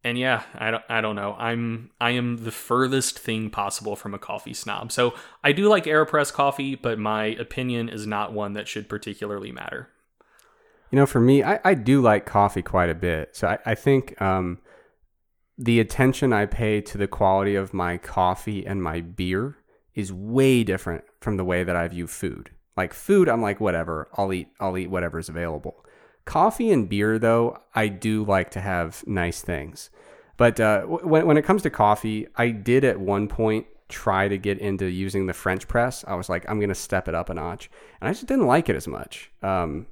and yeah, I don't I don't know. I'm I am the furthest thing possible from a coffee snob. So I do like Aeropress coffee, but my opinion is not one that should particularly matter. You know, for me, I, I do like coffee quite a bit. So I, I think um, the attention I pay to the quality of my coffee and my beer is way different from the way that I view food. Like food, I'm like whatever. I'll eat. I'll eat whatever's available. Coffee and beer, though, I do like to have nice things. But uh, when when it comes to coffee, I did at one point try to get into using the French press. I was like, I'm gonna step it up a notch, and I just didn't like it as much. Um,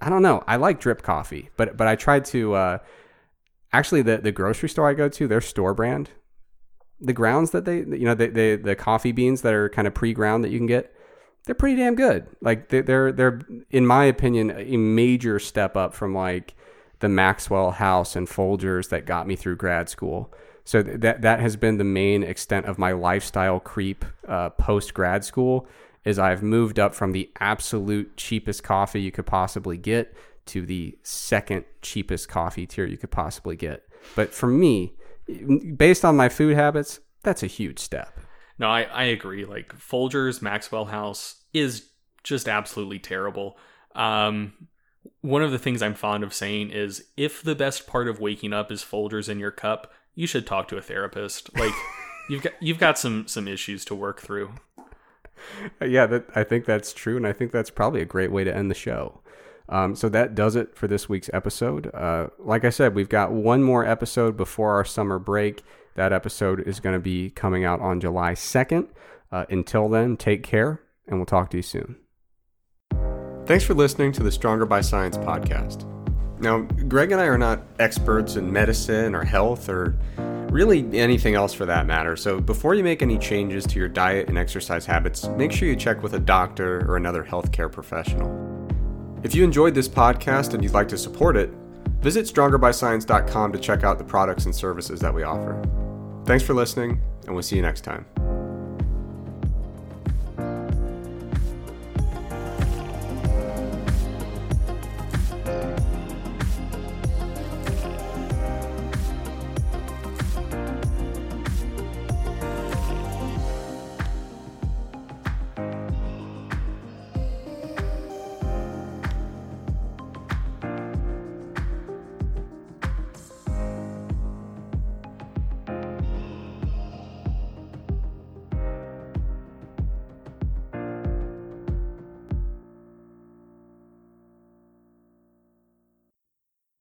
I don't know. I like drip coffee, but but I tried to. Uh, actually, the the grocery store I go to, their store brand, the grounds that they, you know, the the, the coffee beans that are kind of pre ground that you can get they're pretty damn good. Like they're they're in my opinion a major step up from like the Maxwell House and Folgers that got me through grad school. So that that has been the main extent of my lifestyle creep uh, post grad school. Is I've moved up from the absolute cheapest coffee you could possibly get to the second cheapest coffee tier you could possibly get. But for me, based on my food habits, that's a huge step. No, I, I agree. Like Folgers Maxwell House is just absolutely terrible. Um, one of the things I'm fond of saying is if the best part of waking up is Folgers in your cup, you should talk to a therapist. Like you've got you've got some some issues to work through. Yeah, that, I think that's true, and I think that's probably a great way to end the show. Um, so that does it for this week's episode. Uh, like I said, we've got one more episode before our summer break. That episode is going to be coming out on July 2nd. Uh, until then, take care, and we'll talk to you soon. Thanks for listening to the Stronger by Science podcast. Now, Greg and I are not experts in medicine or health or really anything else for that matter. So, before you make any changes to your diet and exercise habits, make sure you check with a doctor or another healthcare professional. If you enjoyed this podcast and you'd like to support it, visit strongerbyscience.com to check out the products and services that we offer. Thanks for listening, and we'll see you next time.